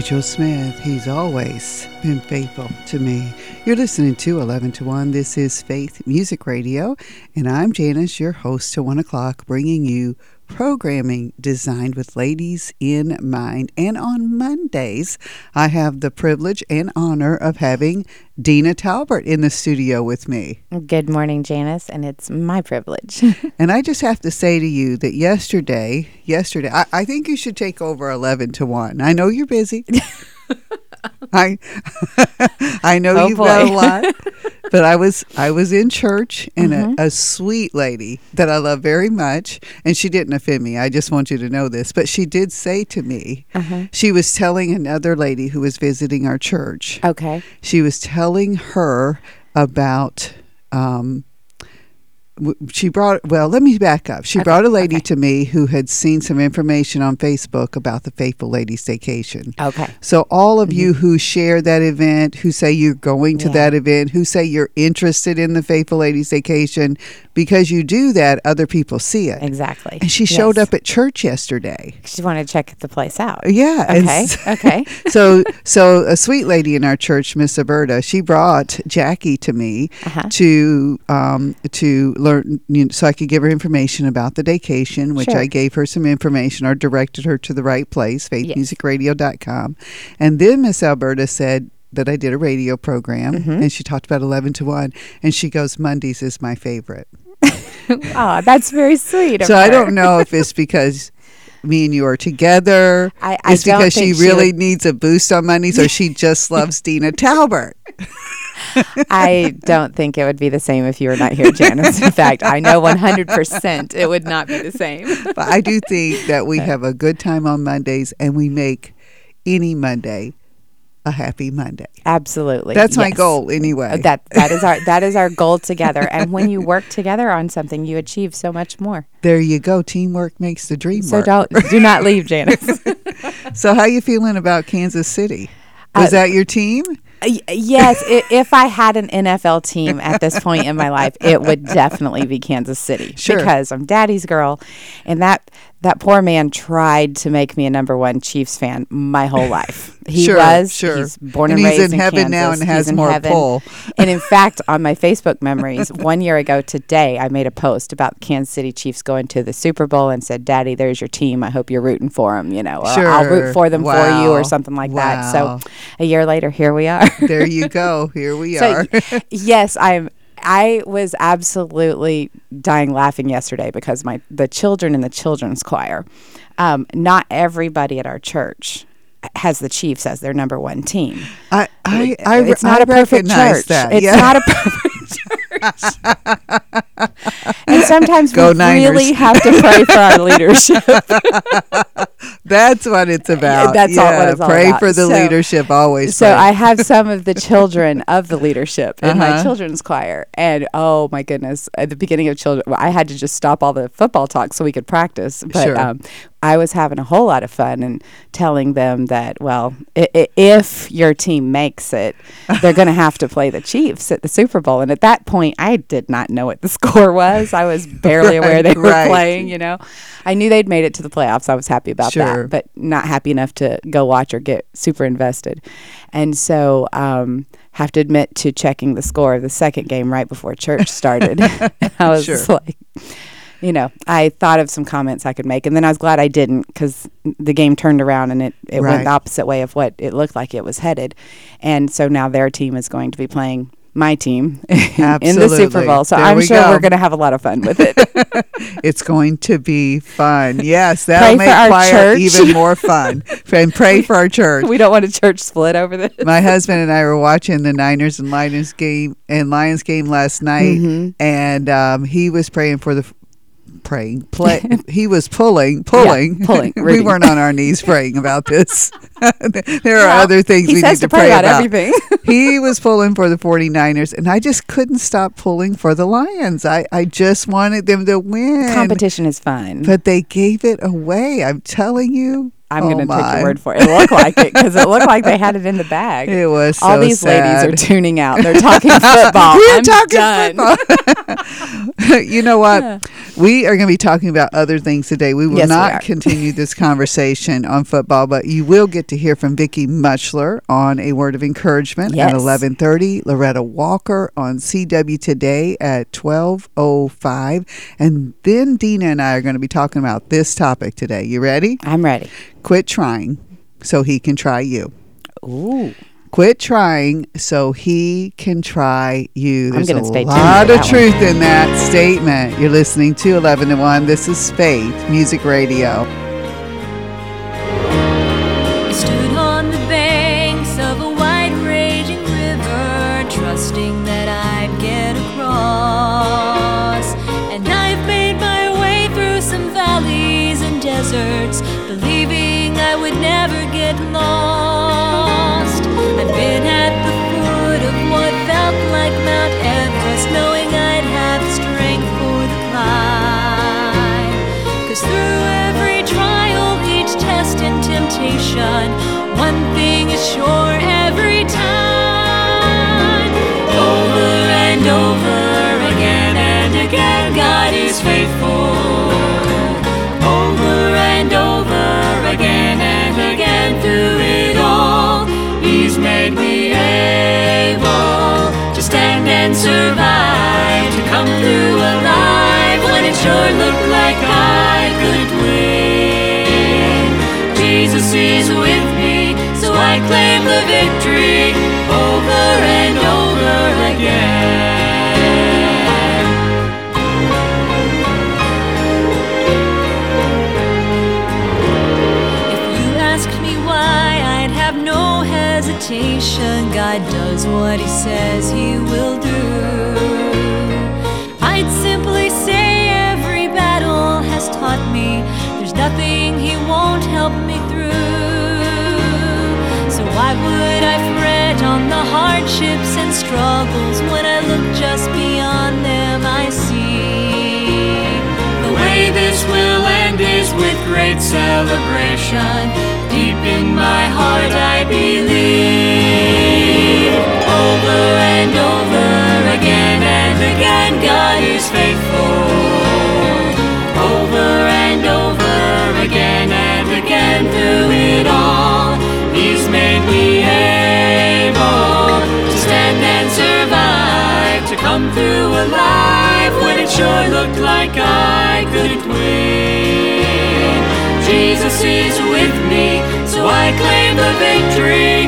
Rachel Smith, he's always been faithful to me. You're listening to 11 to 1. This is Faith Music Radio, and I'm Janice, your host to 1 o'clock, bringing you programming designed with ladies in mind. And on Mondays, I have the privilege and honor of having Deena Talbert in the studio with me. Good morning, Janice, and it's my privilege. And I just have to say to you that yesterday, yesterday, I, I think you should take over 11 to 1. I know you're busy. I I know Oh, you've got a lot, but I was I was in church and Mm-hmm. a, a sweet lady that I love very much, and she didn't offend me. I just want you to know this, but she did say to me, Uh-huh. she was telling another lady who was visiting our church. okay. She was telling her about. Um, she brought well let me back up she Okay, brought a lady okay. to me who had seen some information on facebook about the faithful lady staycation Okay. so all of you who share that event, who say you're going to Mm-hmm. Yeah. that event, who say you're interested in the Faithful Ladies Vacation, because you do that, other people see it. Exactly. And she showed Yes. up at church yesterday. She wanted to check the place out. Yeah. Okay. s- Okay. so, so a sweet lady in our church, Miss Alberta, she brought Jackie to me Uh-huh. to um, to learn, you know, so I could give her information about the vacation, which Sure. I gave her some information or directed her to the right place, faithmusicradio.com. And then Miss Alberta said that I did a radio program, Mm-hmm. and she talked about eleven to one, and she goes, Mondays is my favorite. oh, that's very sweet. So I don't know if it's because me and you are together. I- I it's because she she really would- needs a boost on Mondays, or she just loves Deena Talbert. I don't think it would be the same if you were not here, Janice. In fact, I know 100% it would not be the same. But I do think that we have a good time on Mondays, and we make any Monday a happy Monday. Absolutely. That's my yes. goal anyway. Uh, That that is our that is our goal together. And when you work together on something, you achieve so much more. there you go. Teamwork makes the dream So work. don't do not leave, Janice. So how you feeling about Kansas City? Was Uh, that your team? Yes, if I had an NFL team at this point in my life, it would definitely be Kansas City Sure. because I'm daddy's girl, and that that poor man tried to make me a number one Chiefs fan my whole life. He Sure, was. sure. He's born And and, he's raised in heaven now and has He's in more heaven. pull. And in fact, on my Facebook memories, one year ago today, I made a post about the Kansas City Chiefs going to the Super Bowl and said, "Daddy, there's your team. I hope you're rooting for them. You know, or I'll root for them for you, or something like that." So, a year later, here we are. There you go. Here we So, are. yes, I'm. I was absolutely dying laughing yesterday because my the children in the children's choir. Um, not everybody at our church has the Chiefs as their number one team. I, I, I, it's I not a perfect church. That. It's not a perfect and sometimes Go we Niners. really have to pray for our leadership. That's what it's about. that's all what Yeah, it's all Pray about. for the So- leadership always. So pray. I have some of the children of the leadership in my Uh-huh. children's choir, and oh my goodness, at the beginning of children, well, I had to just stop all the football talk so we could practice. But Sure. um, I was having a whole lot of fun and telling them that, well, i- i- if your team makes it, they're going to have to play the Chiefs at the Super Bowl. And at that point, I did not know what the score was. I was barely aware they were right. playing. You know, I knew they'd made it to the playoffs. I was happy about Sure. that, but not happy enough to go watch or get super invested. And so, um, have to admit to checking the score of the second game right before church started. I was Sure. like, you know, I thought of some comments I could make, and then I was glad I didn't because the game turned around and it, it Right. went the opposite way of what it looked like it was headed. And so now their team is going to be playing my team in the Super Bowl. So There I'm we sure go. we're going to have a lot of fun with it. it's going to be fun. Yes, that'll Pray make choir church. even more fun. and pray for our church. we don't want a church split over this. My husband and I were watching the Niners and Lions game and Lions game last night, Mm-hmm. and um, he was praying for the praying play. he was pulling, pulling, pulling, we weren't on our knees praying about this. there are Well, other things we need to to pray pray about everything. he was pulling for the 49ers, and I just couldn't stop pulling for the Lions. I, I just wanted them to win. Competition is fun. But they gave it away. I'm telling you. I'm Oh going to take your word for it. It looked like it because it looked like they had it in the bag. It was All so these ladies are tuning out. They're talking football. We're I'm talking done. football. you know what? We are going to be talking about other things today. We will Yes, not are. continue this conversation on football, but you will get to hear from Vicky Mutchler on a word of encouragement Yes. at 11:30. Loretta Walker on CW today at 12:05, and then Deena and I are going to be talking about this topic today. You ready? I'm ready. Quit trying so he can try you. Ooh. Quit trying so he can try you. I'm There's gonna a stay tuned lot of that one. truth in that statement. You're listening to 11 to 1. This is Faith Music Radio. And survive, to come through alive when it sure looked like I couldn't win. Jesus is with me, so I claim the victory over and over again. If you asked me why, I'd have no hesitation. God does what He says He will do. Nothing He won't help me through. So why would I fret on the hardships and struggles when I look just beyond them? I see The way this will end is with great celebration. Deep in my heart, I believe. Over and over again and again, God is faithful. Come through alive when it sure looked like I couldn't win. Jesus is with me, so I claim the victory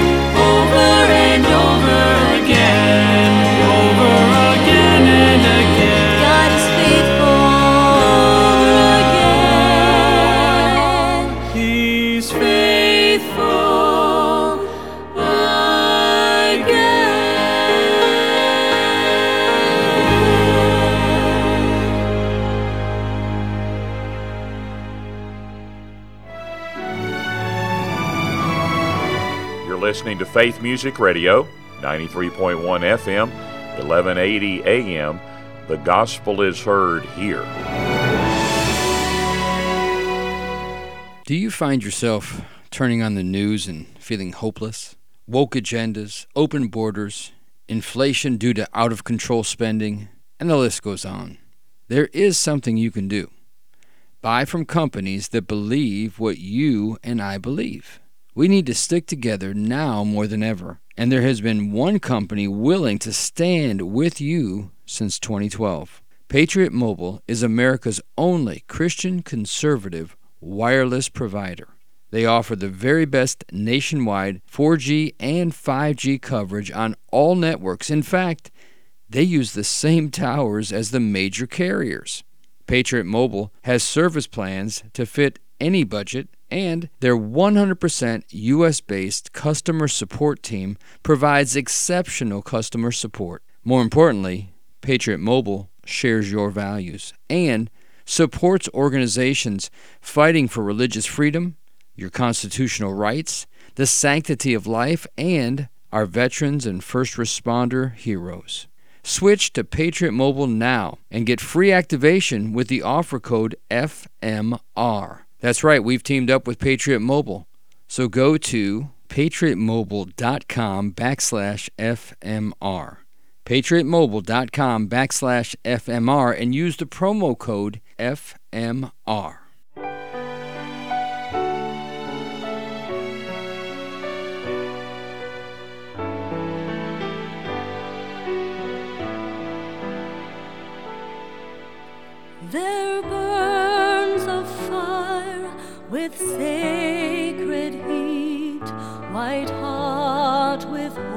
listening to Faith Music Radio, 93.1 FM, 1180 AM. The gospel is heard here. Do you find yourself turning on the news and feeling hopeless? Woke agendas, open borders, inflation due to out of control spending, and the list goes on. There is something you can do. Buy from companies that believe what you and I believe. We need to stick together now more than ever, and there has been one company willing to stand with you since 2012. Patriot Mobile is America's only Christian conservative wireless provider. They offer the very best nationwide 4G and 5G coverage on all networks. In fact, they use the same towers as the major carriers. Patriot Mobile has service plans to fit any budget, and their 100% US based customer support team provides exceptional customer support. More importantly, Patriot Mobile shares your values and supports organizations fighting for religious freedom, your constitutional rights, the sanctity of life, and our veterans and first responder heroes. Switch to Patriot Mobile now and get free activation with the offer code FMR. That's right, we've teamed up with Patriot Mobile. So go to patriotmobile.com backslash FMR. patriotmobile.com backslash FMR and use the promo code FMR. With sacred heat, white hot with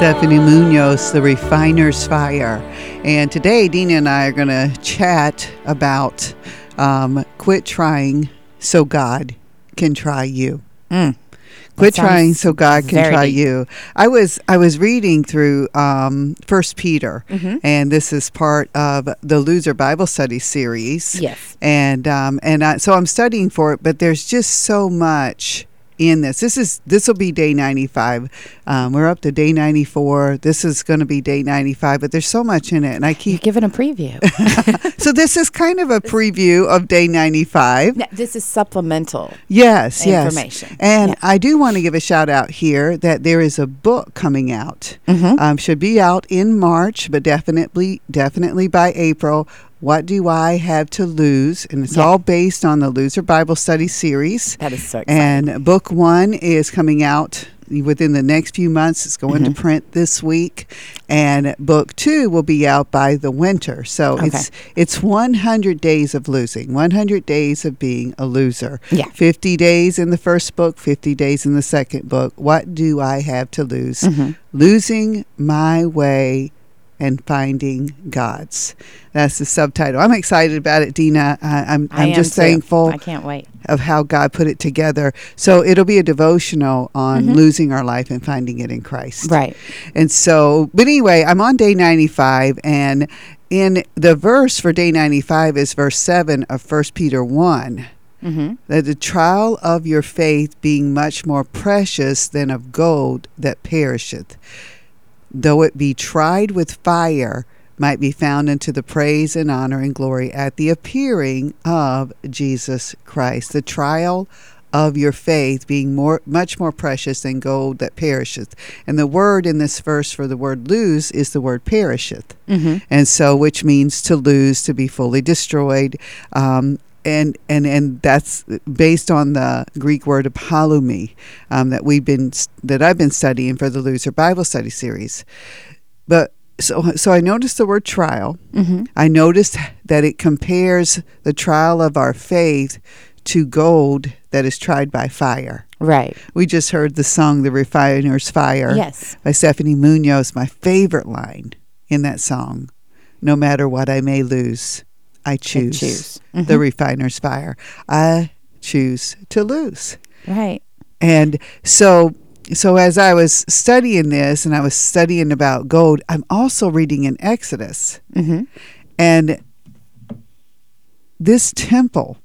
Stephanie Munoz, The Refiner's Fire. And today, Deena and I are going to chat about um, quit trying so God can try you. Mm. Quit trying so God can try deep. you. I was I was reading through um, First Peter, Mm-hmm. and this is part of the Loser Bible Study series. Yes. and um, and I, so I'm studying for it, but there's just so much in this. This is this will be day 95. Um, we're up to day 94. This is going to be day 95, but there's so much in it, and I You're keep. giving a preview. So this is kind of a preview of day 95. No, this is supplemental. Yes, yes. Information. And Yeah. I do want to give a shout out here that there is a book coming out. Mm-hmm. Um, should be out in March, but definitely, definitely by April. What do I have to lose? And it's Yeah. all based on the Loser Bible Study series. That is so exciting. And book one is coming out within the next few months. It's going Mm-hmm. to print this week, and book two will be out by the winter. So Okay. it's it's 100 days of losing, 100 days of being a loser. Yeah. 50 days in the first book, 50 days in the second book. What do I have to lose? Mm-hmm. Losing my way and finding God's. That's the subtitle. I'm excited about it, Deena. I, I'm I I'm just too. thankful I can't wait. of how God put it together. So it'll be a devotional on losing our life and finding it in Christ. Mm-hmm. Right. And so, but anyway, I'm on day 95, and in the verse for day 95 is verse 7 of 1 Peter 1 Mm-hmm. that the trial of your faith being much more precious than of gold that perisheth, though it be tried with fire, might be found unto the praise and honor and glory at the appearing of Jesus Christ. The trial of your faith being more much more precious than gold that perisheth. And the word in this verse for the word lose is the word perisheth. Mm-hmm. And so which means to lose, to be fully destroyed. Um, and, and and that's based on the Greek word apollumi um, that we've been that I've been studying for the Loser Bible Study series. But so so I noticed the word trial. Mm-hmm. I noticed that it compares the trial of our faith to gold that is tried by fire. Right. We just heard the song "The Refiner's Fire" Yes. by Stephanie Munoz. My favorite line in that song: "No matter what I may lose, I choose, choose. the refiner's fire. I choose to lose." Right. And so so as I was studying this and I was studying about gold, I'm also reading in Exodus. Mm-hmm. And this temple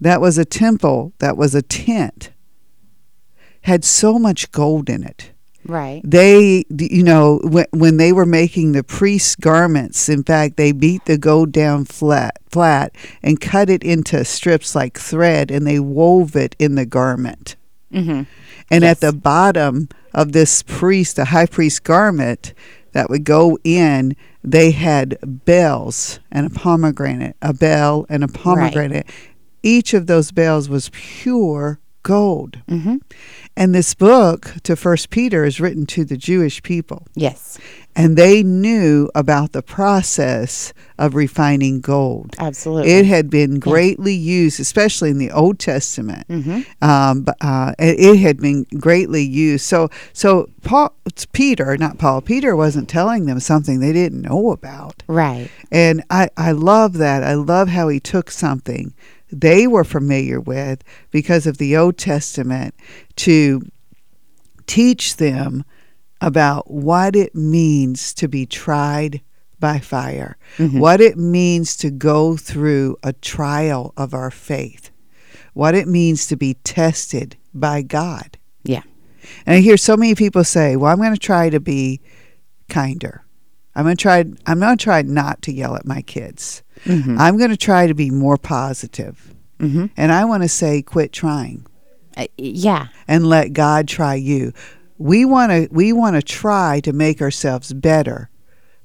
that was a temple that was a tent had so much gold in it. Right. They, you know, when, when they were making the priest's garments, in fact, they beat the gold down flat, flat and cut it into strips like thread, and they wove it in the garment. Mm-hmm. And Yes. at the bottom of this priest, the high priest garment that would go in, they had bells and a pomegranate, a bell and a pomegranate. Each of those bells was pure gold. Mm-hmm. And this book to First Peter is written to the Jewish people, Yes. and they knew about the process of refining gold. Absolutely. It had been greatly used, especially in the Old Testament. mm-hmm. Um, but, uh, it, had been greatly used. So, so Paul, it's Peter, not Paul. Peter wasn't telling them something they didn't know about, Right. and I, I love that. I love how he took something they were familiar with because of the Old Testament to teach them about what it means to be tried by fire, Mm-hmm. what it means to go through a trial of our faith, what it means to be tested by God. Yeah. And I hear so many people say, "Well, I'm going to try to be kinder. I'm going to try I'm going to try not to yell at my kids. Mm-hmm. I'm going to try to be more positive." Mm-hmm. And I want to say quit trying Uh, yeah. and let God try you. We want to we want to try to make ourselves better.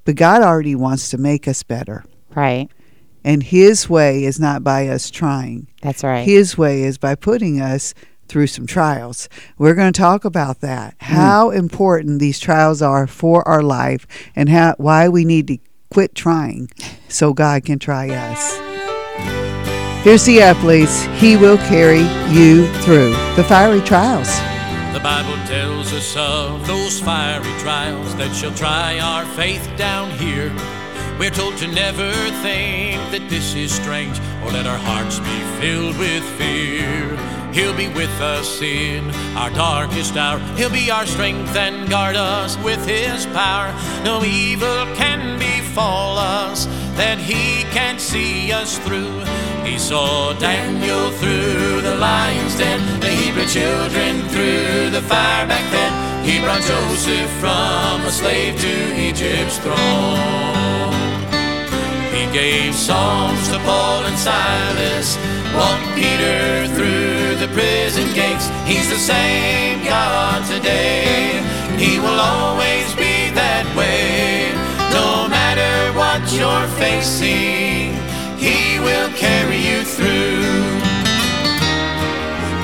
But God already wants to make us better. Right. And his way is not by us trying. That's right. His way is by putting us through some trials. We're going to talk about that. How important these trials are for our life and how why we need to quit trying so God can try us. Here's the athletes. He will carry you through the fiery trials. The Bible tells us of those fiery trials that shall try our faith down here. We're told to never think that this is strange or let our hearts be filled with fear. He'll be with us in our darkest hour. He'll be our strength and guard us with his power. No evil can befall us that he can't see us through. He saw Daniel through the lion's den, the Hebrew children through the fire back then. He brought Joseph from a slave to Egypt's throne. He gave songs to Paul and Silas, walked Peter through the prison gates. He's the same God today. He will always be that way. No matter what you're facing, He will carry you through.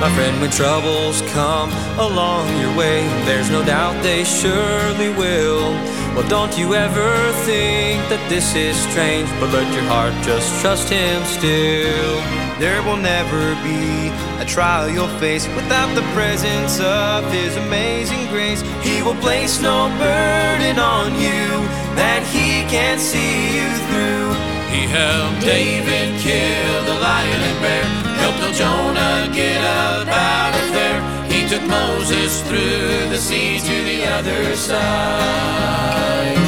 My friend, when troubles come along your way, there's no doubt they surely will. Well, don't you ever think that this is strange, but let your heart just trust Him still. There will never be a trial you'll face without the presence of His amazing grace. He will place no burden on you that He can't see you through. He helped David kill the lion Moses through the sea to the other side.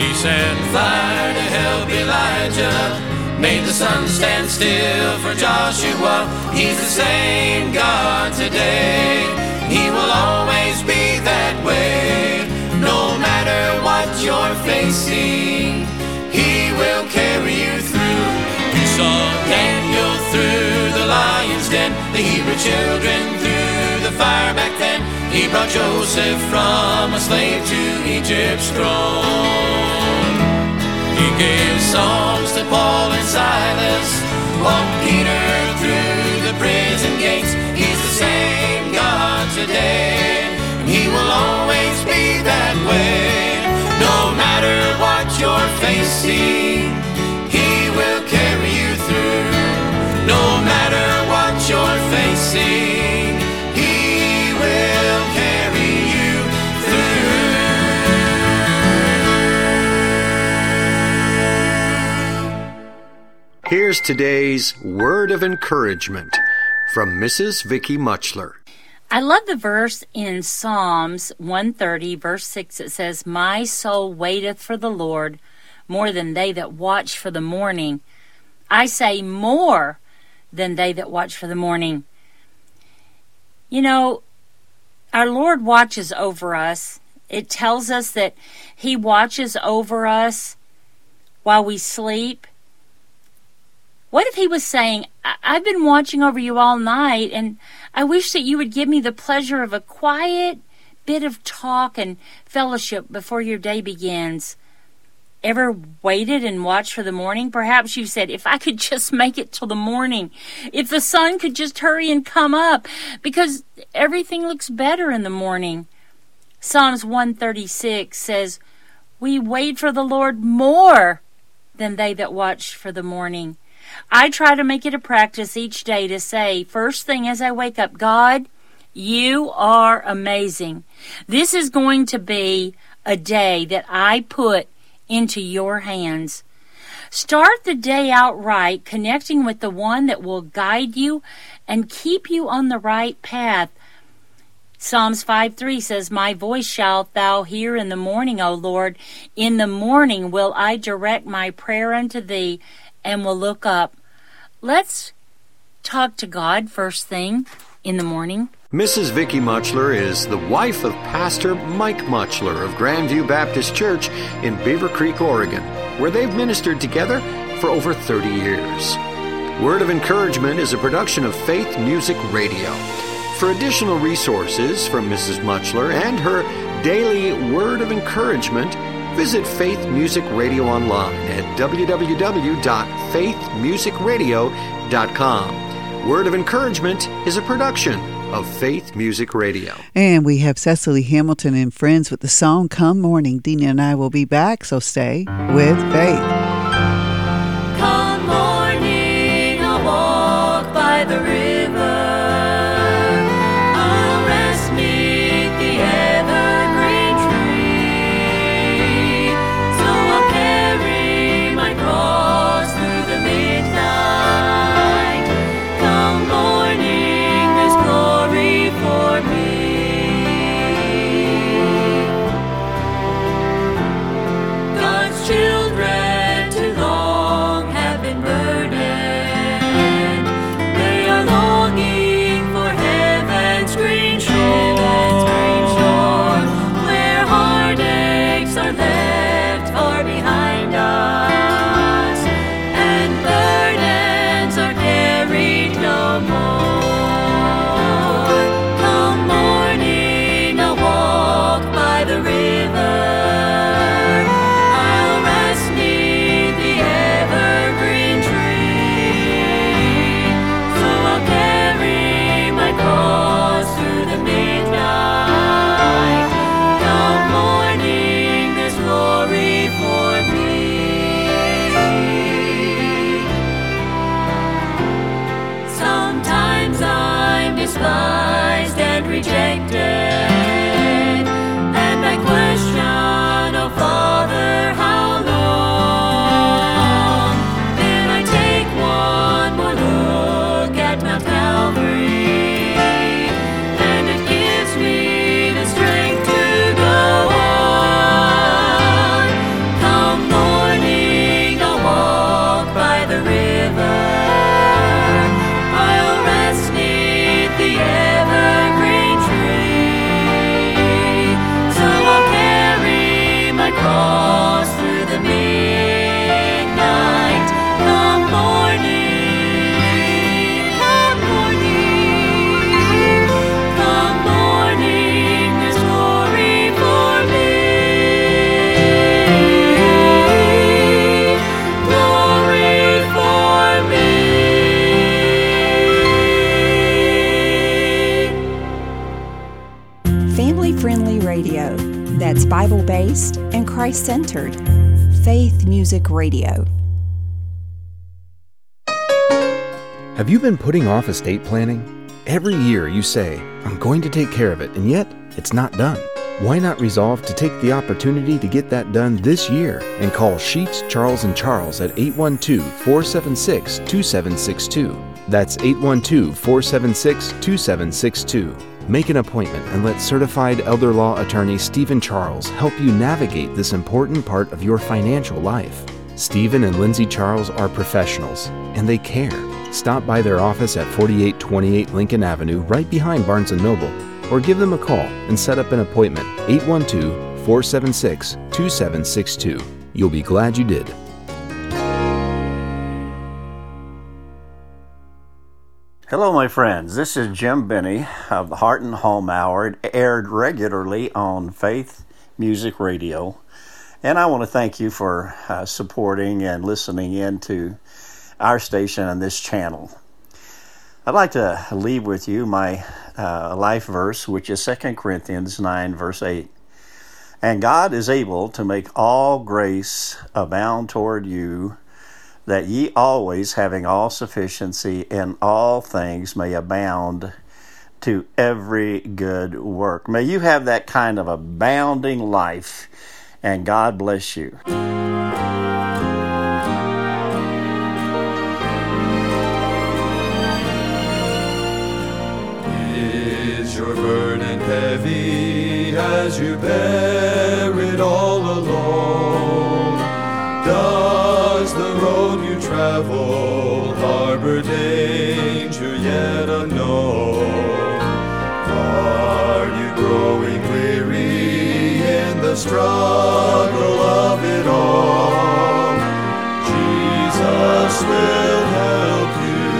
He sent fire to help Elijah, made the sun stand still for Joshua. He's the same God today. He will always be that way, no matter what you're facing. He will carry you through. You saw Daniel through the lion's den, the Hebrew children fire back then. He brought Joseph from a slave to Egypt's throne. He gave songs to Paul and Silas, walked Peter through the prison gates. He's the same God today, and He will always be that way. No matter what you're facing, He will carry you through. No matter what you're facing, Here's today's word of encouragement from Mrs. Vicky Mutchler. I love the verse in Psalms 130, verse 6. It says, My soul waiteth for the Lord more than they that watch for the morning. I say more than they that watch for the morning. You know, Our Lord watches over us. It tells us that He watches over us while we sleep. What if He was saying, I've been watching over you all night, and I wish that you would give me the pleasure of a quiet bit of talk and fellowship before your day begins? Ever waited and watched for the morning? Perhaps you said, if I could just make it till the morning, if the sun could just hurry and come up, because everything looks better in the morning. Psalms 136 says, We wait for the Lord more than they that watch for the morning. I try to make it a practice each day to say, first thing as I wake up, God, you are amazing. This is going to be a day that I put into your hands. Start the day out right, connecting with the one that will guide you and keep you on the right path. Psalms 5 3 says, My voice shalt thou hear in the morning, O Lord. In the morning will I direct my prayer unto thee and we'll look up. Let's talk to God first thing in the morning. Mrs. Vicky Mutchler is the wife of Pastor Mike Mutchler of Grandview Baptist Church in Beaver Creek, Oregon, where they've ministered together for over 30 years. Word of Encouragement is a production of Faith Music Radio. For additional resources from Mrs. Mutchler and her daily Word of Encouragement, visit Faith Music Radio online at www.faithmusicradio.com. Word of Encouragement is a production of Faith Music Radio. And we have Cecily Hamilton and friends with the song Come Morning. Deena and I will be back, so stay with Faith. Christ centered. Faith Music Radio. Have you been putting off estate planning? Every year you say, I'm going to take care of it, and yet it's not done. Why not resolve to take the opportunity to get that done this year and call Sheets, Charles and Charles at 812-476-2762. That's 812-476-2762. Make an appointment and let certified elder law attorney Stephen Charles help you navigate this important part of your financial life. Stephen and Lindsay Charles are professionals and they care. Stop by their office at 4828 Lincoln Avenue right behind Barnes & Noble or give them a call and set up an appointment 812 476 2762. You'll be glad you did. Hello, my friends. This is Jim Benny of the Heart and Home Hour, It aired regularly on Faith Music Radio. And I want to thank you for uh, supporting and listening in to our station and this channel. I'd like to leave with you my uh, life verse, which is 2 Corinthians 9, verse 8. And God is able to make all grace abound toward you that ye always, having all sufficiency in all things, may abound to every good work. May you have that kind of abounding life, and God bless you. Your burden heavy as you bear it all alone? Travel harbor danger yet unknown? Are you growing weary in the struggle of it all? Jesus will help you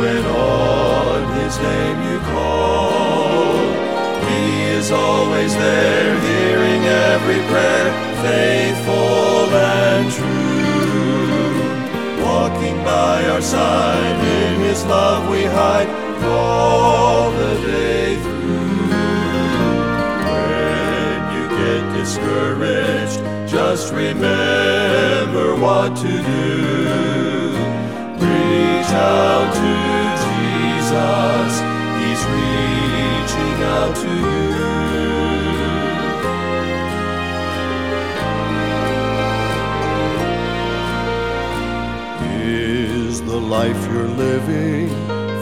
when on his name you call. He is always there, hearing every prayer, faithful our side, in his love we hide all the day through. When you get discouraged, just remember what to do. Reach out to Jesus, He's reaching out to the life you're living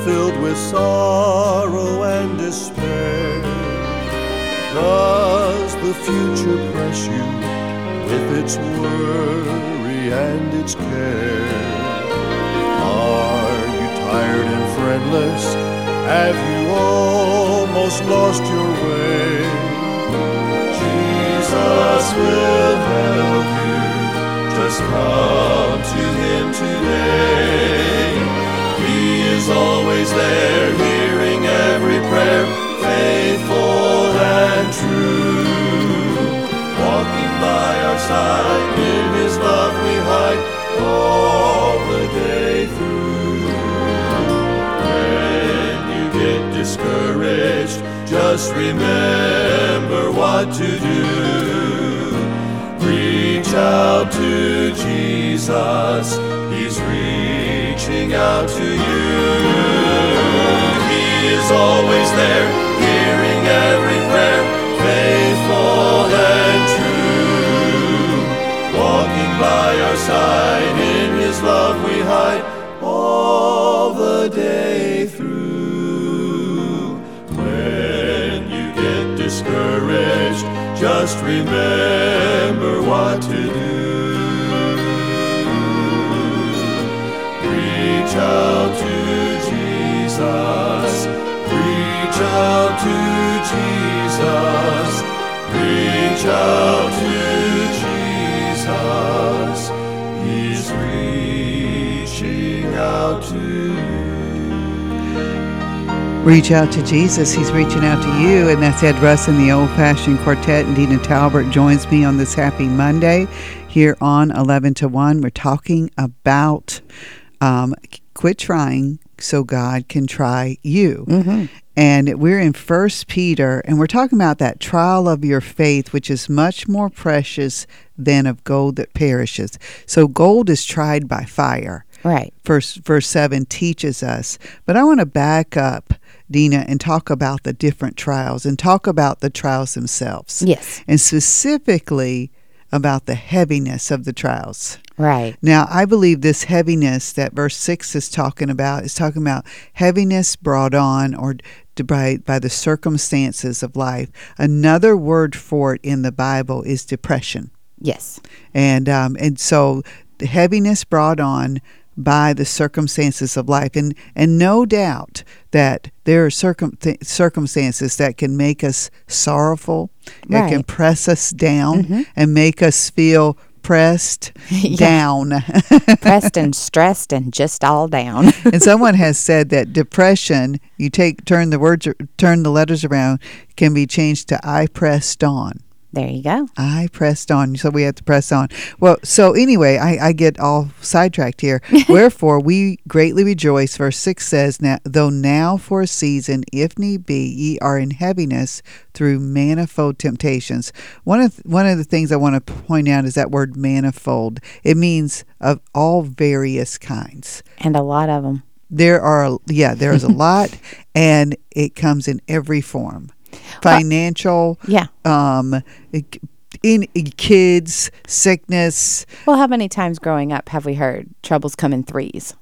filled with sorrow and despair? Does the future press you with its worry and its care? Are you tired and friendless? Have you almost lost your way? Jesus will help you. Come to Him today. He is always there, hearing every prayer, faithful and true. Walking by our side, in His love we hide all the day through. When you get discouraged, just remember what to do. Reach out to Jesus, He's reaching out to you. He is always there, hearing every prayer, faithful and true. Walking by our side, remember what to do. Reach out to Jesus. Reach out to Jesus. Reach out to Jesus. He's reaching out to Reach out to Jesus. He's reaching out to you. And that's Ed Russ and the Old Fashioned Quartet. And Deena Talbert joins me on this happy Monday here on 11 to 1. We're talking about um, quit trying so God can try you. Mm-hmm. And we're in First Peter, and we're talking about that trial of your faith, which is much more precious than of gold that perishes. So gold is tried by fire. Right. Verse verse seven teaches us. But I want to back up, Deena, and talk about the different trials and talk about the trials themselves. Yes. And specifically about the heaviness of the trials. Right. Now, I believe this heaviness that verse 6 is talking about is talking about heaviness brought on or by, by the circumstances of life. Another word for it in the Bible is depression. Yes. And um, and so the heaviness brought on by the circumstances of life and and no doubt that there are circum- th- circumstances that can make us sorrowful, that can press us down Mhm. and make us feel pressed down. Pressed and stressed and just all down. and someone has said that depression, you take turn the words turn the letters around, can be changed to I pressed on. There you go. I pressed on. So we have to press on. Well, so anyway, I, I get all sidetracked here. Wherefore we greatly rejoice. Verse 6 says, now, Though now for a season, if need be, ye are in heaviness through manifold temptations. One of, one of the things I want to point out is that word manifold. It means of all various kinds. And a lot of them. There are, yeah, there's a lot, and it comes in every form financial, yeah, um, in kids, sickness. Well, how many times growing up have we heard troubles come in threes?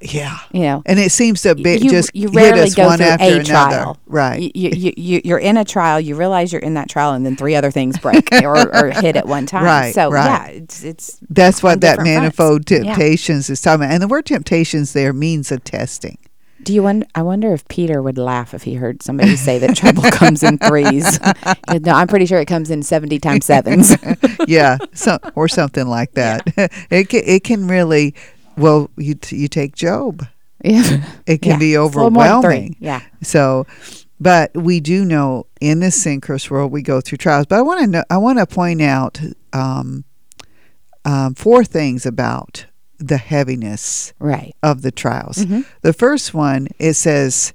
Yeah, You know, and it seems to be you, just you hit rarely us go one through after a another. trial, right? You, you, you, you're in a trial. You realize you're in that trial, and then three other things break or, or hit at one time. Right, So right. yeah, it's it's That's what that different fronts. manifold Yeah. temptations is talking about. And the word temptations there means a testing. Do you wonder? I wonder if Peter would laugh if he heard somebody say that trouble comes in threes. no, I'm pretty sure it comes in seventy times sevens. yeah, so, or something like that. it can, it can really. Well, you t- you take Job. Yeah. It can Yeah. be It's a little more than three. overwhelming. Yeah. So, but we do know in this synchronous world we go through trials. But I want to know, I want to point out um, um, four things about the heaviness Right. of the trials. Mhm. The first one it says,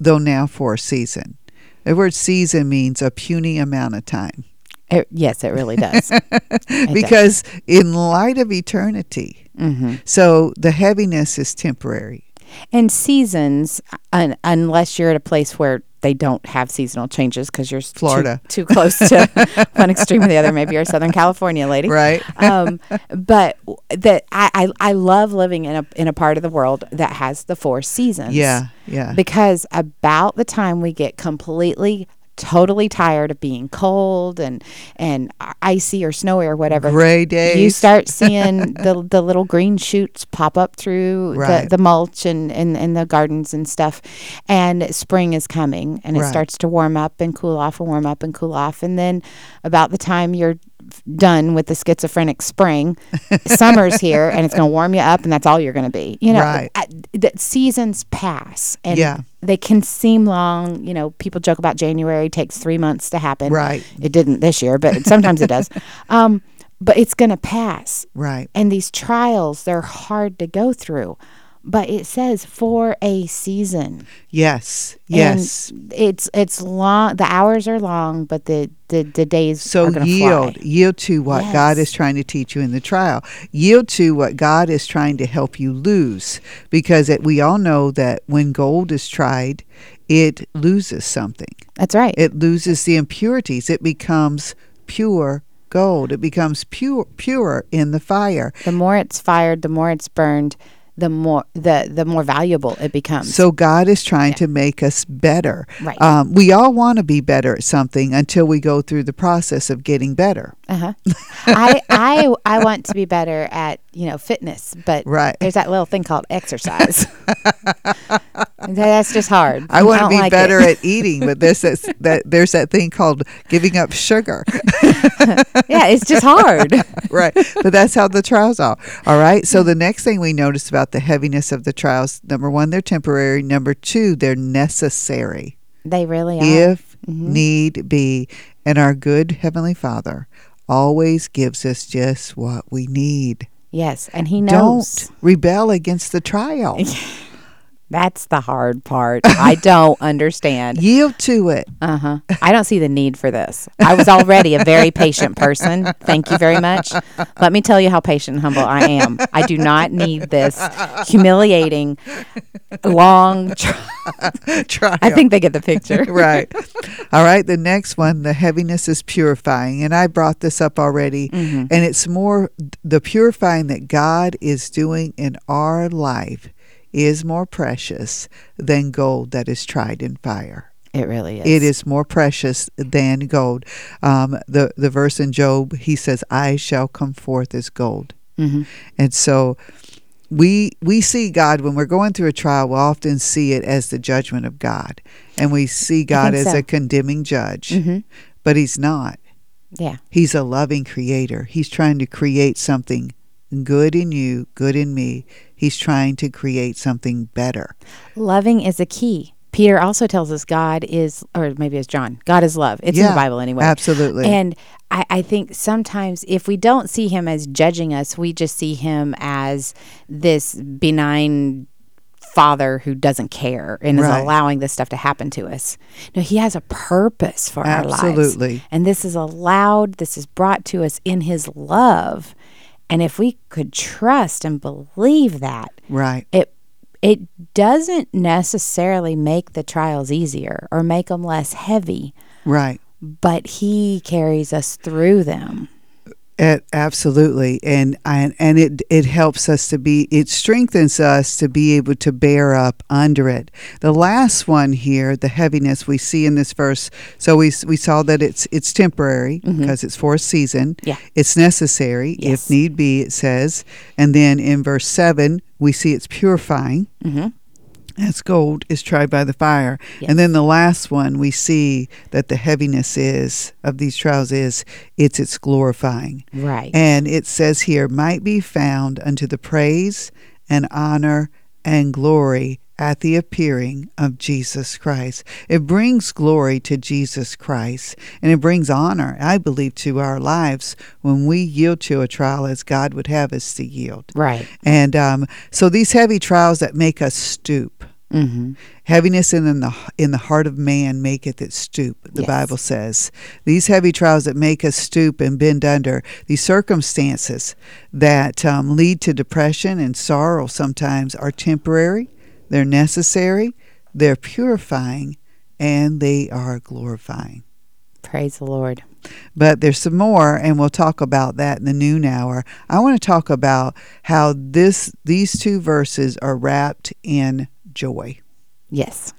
"Though now for a season." The word "season" means a puny amount of time. It, yes, it really does. It does. because in light of eternity, Mhm. so the heaviness is temporary. And seasons, un- unless you're at a place where they don't have seasonal changes because you're s- too- Florida. too, close to one extreme or the other. Maybe you're a Southern California lady, Right. Um, but that I, I I love living in a in a part of the world that has the four seasons. Yeah, yeah. Because about the time we get completely totally tired of being cold and and icy or snowy or whatever Gray days. you start seeing the the little green shoots pop up through Right. the, the mulch and, and, and the gardens and stuff and spring is coming and it Right. starts to warm up and cool off and warm up and cool off and then about the time you're done with the schizophrenic spring summer's here and it's going to warm you up and that's all you're going to be you know Right. I- that seasons pass and Yeah. they can seem long you know people joke about january takes three months to happen Right. it didn't this year but sometimes it does um, but it's going to pass Right. and these trials they're hard to go through but it says for a season Yes. And Yes. it's it's long the hours are long but the the, the days So yield, fly. yield to what God is trying to teach you in the trial. Yield to what God is trying to help you lose, because it, we all know that when gold is tried, it loses something. That's right. It loses the impurities. It becomes pure gold. It becomes pure, purer in the fire. the more it's fired the more it's burned the more the the more valuable it becomes So God is trying to make us better. Right. Um, we all want to be better at something until we go through the process of getting better. Uh-huh. I I I want to be better at, you know, fitness, but Right. there's that little thing called exercise. That's just hard. I want to be like better it. at eating, but there's that, that there's that thing called giving up sugar. yeah, it's just hard. right. But that's how the trials are. All right. So the next thing we notice about the heaviness of the trials, number one, they're temporary. Number two, they're necessary. They really are. If Mhm. need be. And our good Heavenly Father always gives us just what we need. Yes, and he knows. Don't rebel against the trial. That's the hard part. I don't understand. Yield to it. Uh huh. I don't see the need for this. I was already a very patient person. Thank you very much. Let me tell you how patient and humble I am. I do not need this humiliating, long. Tri- trial. I think they get the picture. right. All right. The next one, the heaviness is purifying. And I brought this up already. Mhm. And it's more the purifying that God is doing in our life is more precious than gold that is tried in fire. It really is. It is more precious than gold. Um, the the verse in Job, he says, "I shall come forth as gold," Mhm. and so we we see God when we're going through a trial. We often see it as the judgment of God, and we see God as so. a condemning judge. Mhm. But He's not. Yeah. He's a loving creator. He's trying to create something good in you, good in me. He's trying to create something better. Loving is a key. Peter also tells us God is, or maybe it's John, God is love. It's in the Bible anyway. absolutely. And I, I think sometimes if we don't see him as judging us, we just see him as this benign father who doesn't care and is allowing this stuff to happen to us. No, he has a purpose for our lives. Absolutely. And this is allowed, this is brought to us in his love. And if we could trust and believe that, Right. it it doesn't necessarily make the trials easier or make them less heavy, Right. but he carries us through them. It, absolutely, and and and it it helps us to be. It strengthens us to be able to bear up under it. The last one here, the heaviness we see in this verse. So we we saw that it's it's temporary because it's for a season. Yeah. it's necessary if need be. It says, and then in verse seven we see it's purifying. Mm-hmm. As gold is tried by the fire. And then the last one we see that the heaviness is of these trials is it's its glorifying. Right. And it says here might be found unto the praise and honor and glory at the appearing of Jesus Christ. It brings glory to Jesus Christ and it brings honor, I believe, to our lives when we yield to a trial as God would have us to yield. Right. And um, so these heavy trials that make us stoop. Mm-hmm. Heaviness in the in the heart of man maketh it stoop. The Yes. Bible says these heavy trials that make us stoop and bend under. These circumstances that um, lead to depression and sorrow sometimes are temporary. They're necessary. They're purifying, and they are glorifying. Praise the Lord. But there's some more, and we'll talk about that in the noon hour. I want to talk about how this these two verses are wrapped in joy. Yes.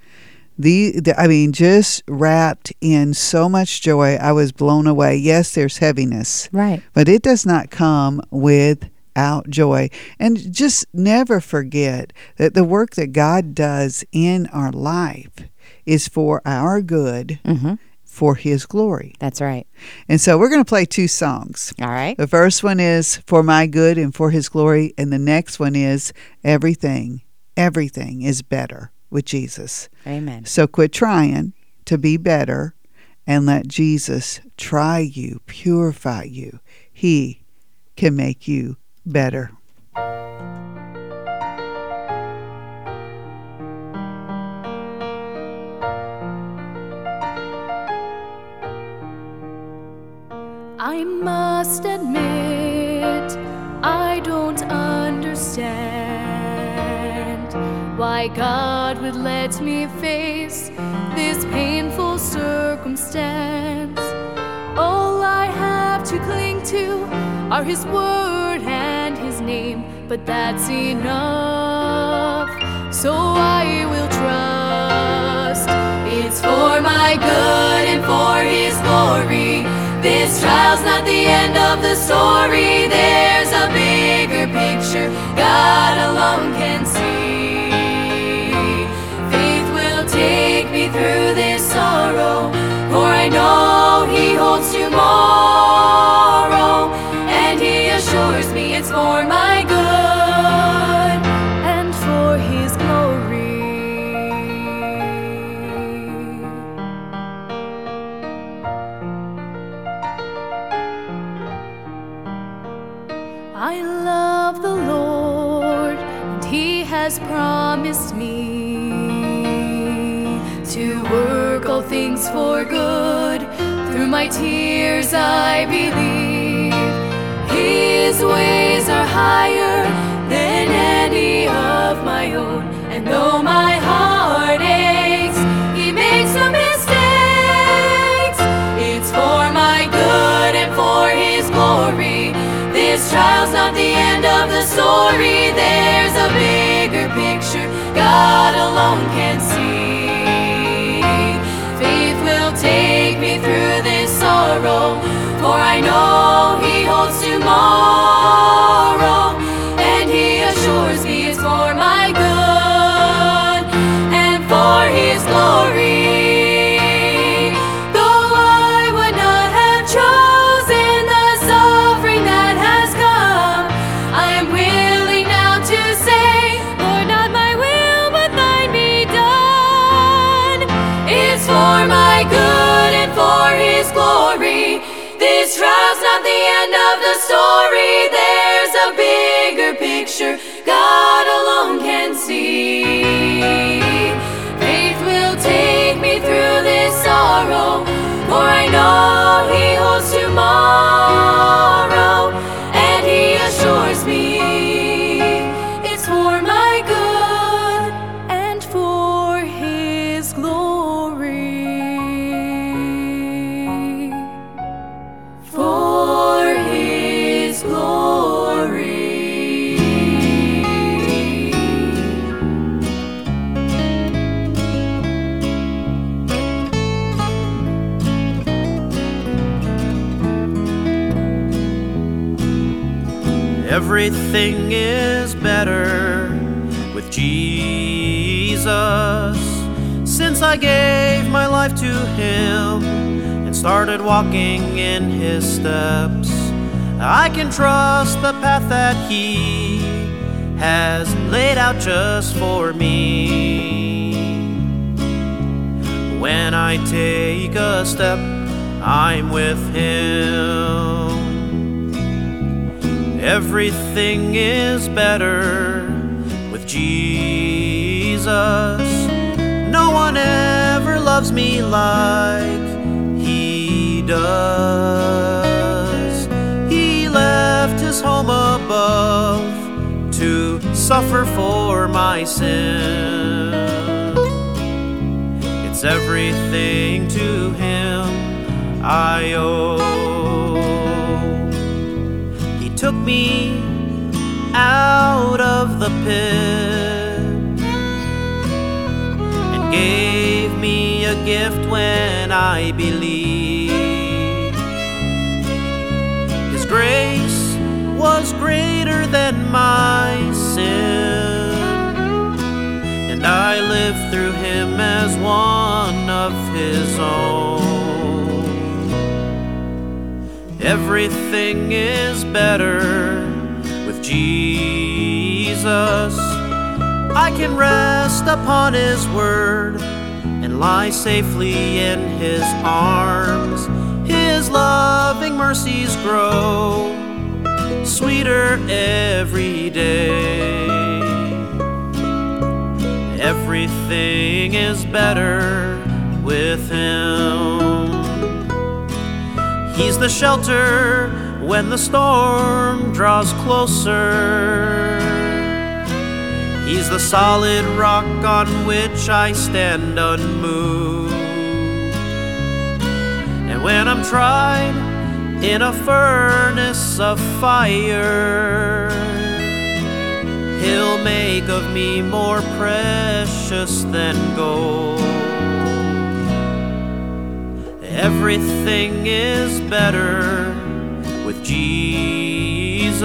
The, the I mean, just wrapped in so much joy. I was blown away. Yes, there's heaviness, Right. but it does not come without joy. And just never forget that the work that God does in our life is for our good, Mm-hmm. for His glory. That's right. And so we're going to play two songs. All right. The first one is For My Good and For His Glory. And the next one is Everything, Everything is Better with Jesus. Amen. So quit trying to be better and let Jesus try you, purify you. He can make you better. I must admit, I don't understand why God would let me face this painful circumstance. All I have to cling to are His word and His name, but that's enough. So I will trust. It's for my good and for His glory. This trial's not the end of the story. There's a bigger picture God alone can see. Has promised me to work all things for good. Through my tears, I believe His ways are higher than any of my own. And though my heart aches, He makes no mistakes. It's for my good and for His glory. This trial's not the end of the story. There's a alone can is better with Jesus. Since I gave my life to Him and started walking in His steps, I can trust the path that He has laid out just for me. When I take a step, I'm with Him. Everything is better with Jesus. No one ever loves me like He does. He left His home above to suffer for my sin. It's everything to Him I owe. Me out of the pit and gave me a gift when I believed. His grace was greater than my sin, and I live through him as one of his own. Everything is better with Jesus. I can rest upon His word and lie safely in His arms. His loving mercies grow sweeter every day. Everything is better with Him. He's the shelter when the storm draws closer. He's the solid rock on which I stand unmoved. And when I'm tried in a furnace of fire, He'll make of me more precious than gold. Everything is better with Jesus.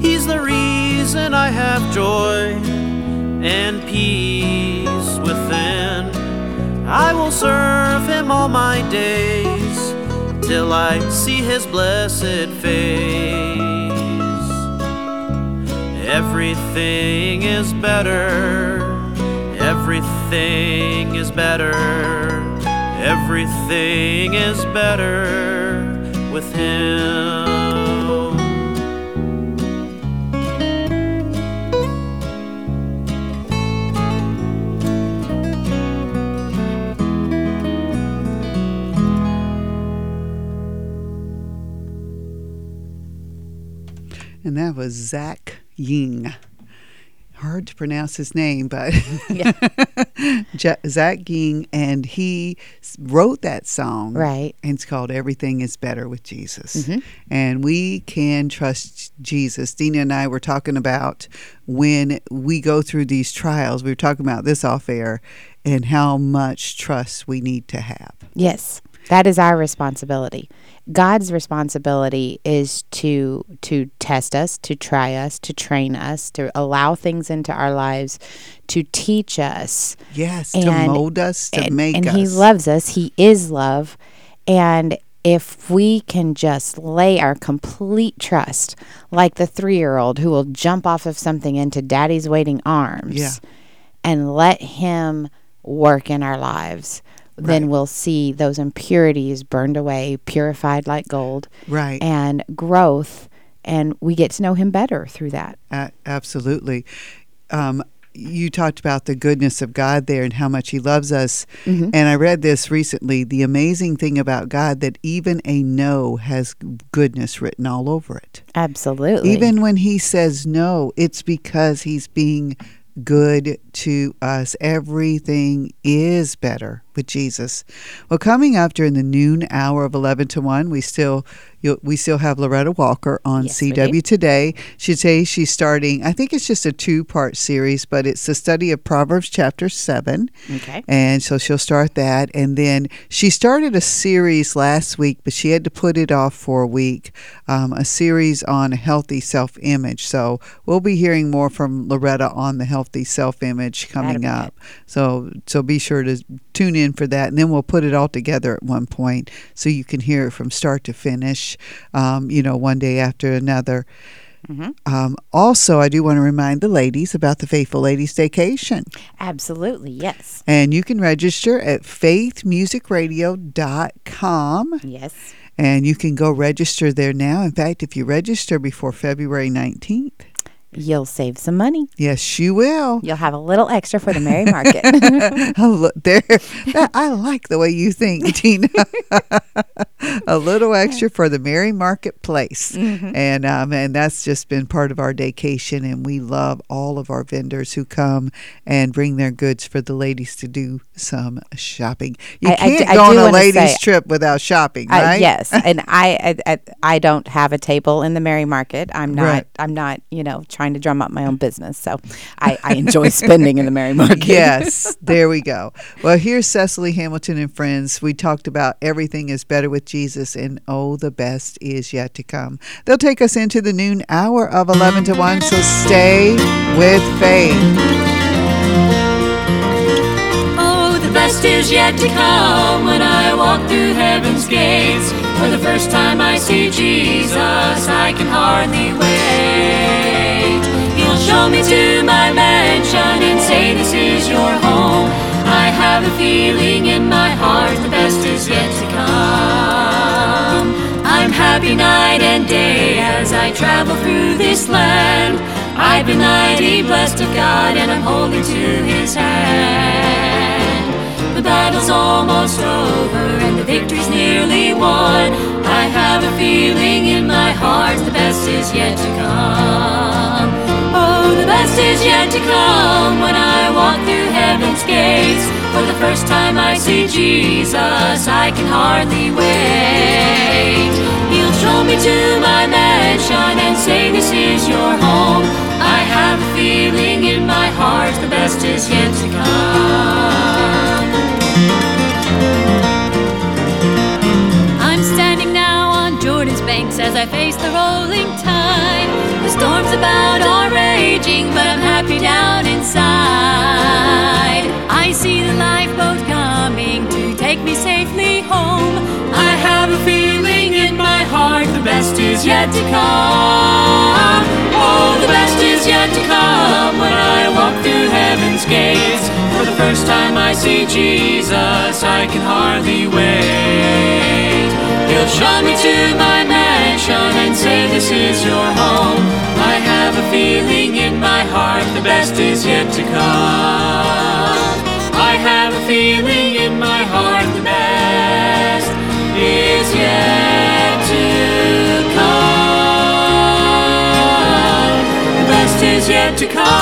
He's the reason I have joy and peace within. I will serve Him all my days till I see His blessed face. Everything is better. Everything is better. Everything is better with Him. And that was Zach Ying. Hard to pronounce his name, but Ja- Zach Ging, and he wrote that song. Right. And it's called Everything is Better with Jesus. Mhm. And we can trust Jesus. Deena and I were talking about when we go through these trials, we were talking about this off air, and how much trust we need to have. Yes, that is our responsibility. God's responsibility is to to test us, to try us, to train us, to allow things into our lives, to teach us. Yes, to mold us, to and, make and us. And He loves us. He is love, and if we can just lay our complete trust, like the three-year-old who will jump off of something into Daddy's waiting arms, Yeah. and let Him work in our lives, then we'll see those impurities burned away, purified like gold. Right. And growth. And we get to know him better through that. A- absolutely. Um, you talked about the goodness of God there and how much He loves us. Mhm. And I read this recently. The amazing thing about God that even a no has goodness written all over it. Absolutely. Even when He says no, it's because He's being good to us. Everything is better with Jesus. Well, coming up during the noon hour of 11 to 1, we still you'll, we still have Loretta Walker on Yes, CW today. She say she's starting, I think it's just a two-part series, but it's the study of Proverbs chapter 7. Okay. And so she'll start that. And then she started a series last week, but she had to put it off for a week, um, a series on healthy self image. So we'll be hearing more from Loretta on the healthy self image coming up. So, so be sure to tune in for that. And then we'll put it all together at one point so you can hear it from start to finish, um, you know, one day after another. Um, also, I do want to remind the ladies about the Faithful Ladies Vacation. Absolutely. Yes. And you can register at faithmusicradio.com. Yes. And you can go register there now. In fact, if you register before February 19th, You'll save some money. yes, you will. You'll have a little extra for the Merry Market. I there, that- I like the way you think, Deena. a little extra for the Merry Marketplace, Mhm. and um, and that's just been part of our vacation. And we love all of our vendors who come and bring their goods for the ladies to do some shopping. You I- can't I go on a ladies say- trip without shopping, Uh, right? yes, and I, I I don't have a table in the Merry Market. I'm not Right. I'm not you know trying to drum up my own business. So I, I enjoy spending in the Merry Market. yes, there we go. Well, here's Cecily Hamilton and friends. We talked about everything is better with Jesus, and oh, the best is yet to come. They'll take us into the noon hour of 11 to 1, so stay with faith. Oh, the best is yet to come when I walk through heaven's gates. For the first time I see Jesus, I can hardly wait. Show me to my mansion and say, This is your home. I have a feeling in my heart the best is yet to come. I'm happy night and day as I travel through this land. I've been mighty blessed of God and I'm holding to his hand. The battle's almost over and the victory's nearly won. I have a feeling in my heart the best is yet to come. Oh, the best is yet to come when I walk through heaven's gates. For the first time I see Jesus, I can hardly wait. He'll show me to my mansion and say, This is your home. I have a feeling in my heart the best is yet to come. As I face the rolling tide. The storms about are raging, but I'm happy down inside. I see the lifeboat coming to take me safely home. I have a feeling in my heart the best is yet to come. Oh, the best is yet to come when I walk through heaven's gates. For the first time I see Jesus, I can hardly wait. He'll show me to my mansion and say, This is your home. I have a feeling in my heart the best is yet to come. I have a feeling in my heart the best is yet to come. The best is yet to come.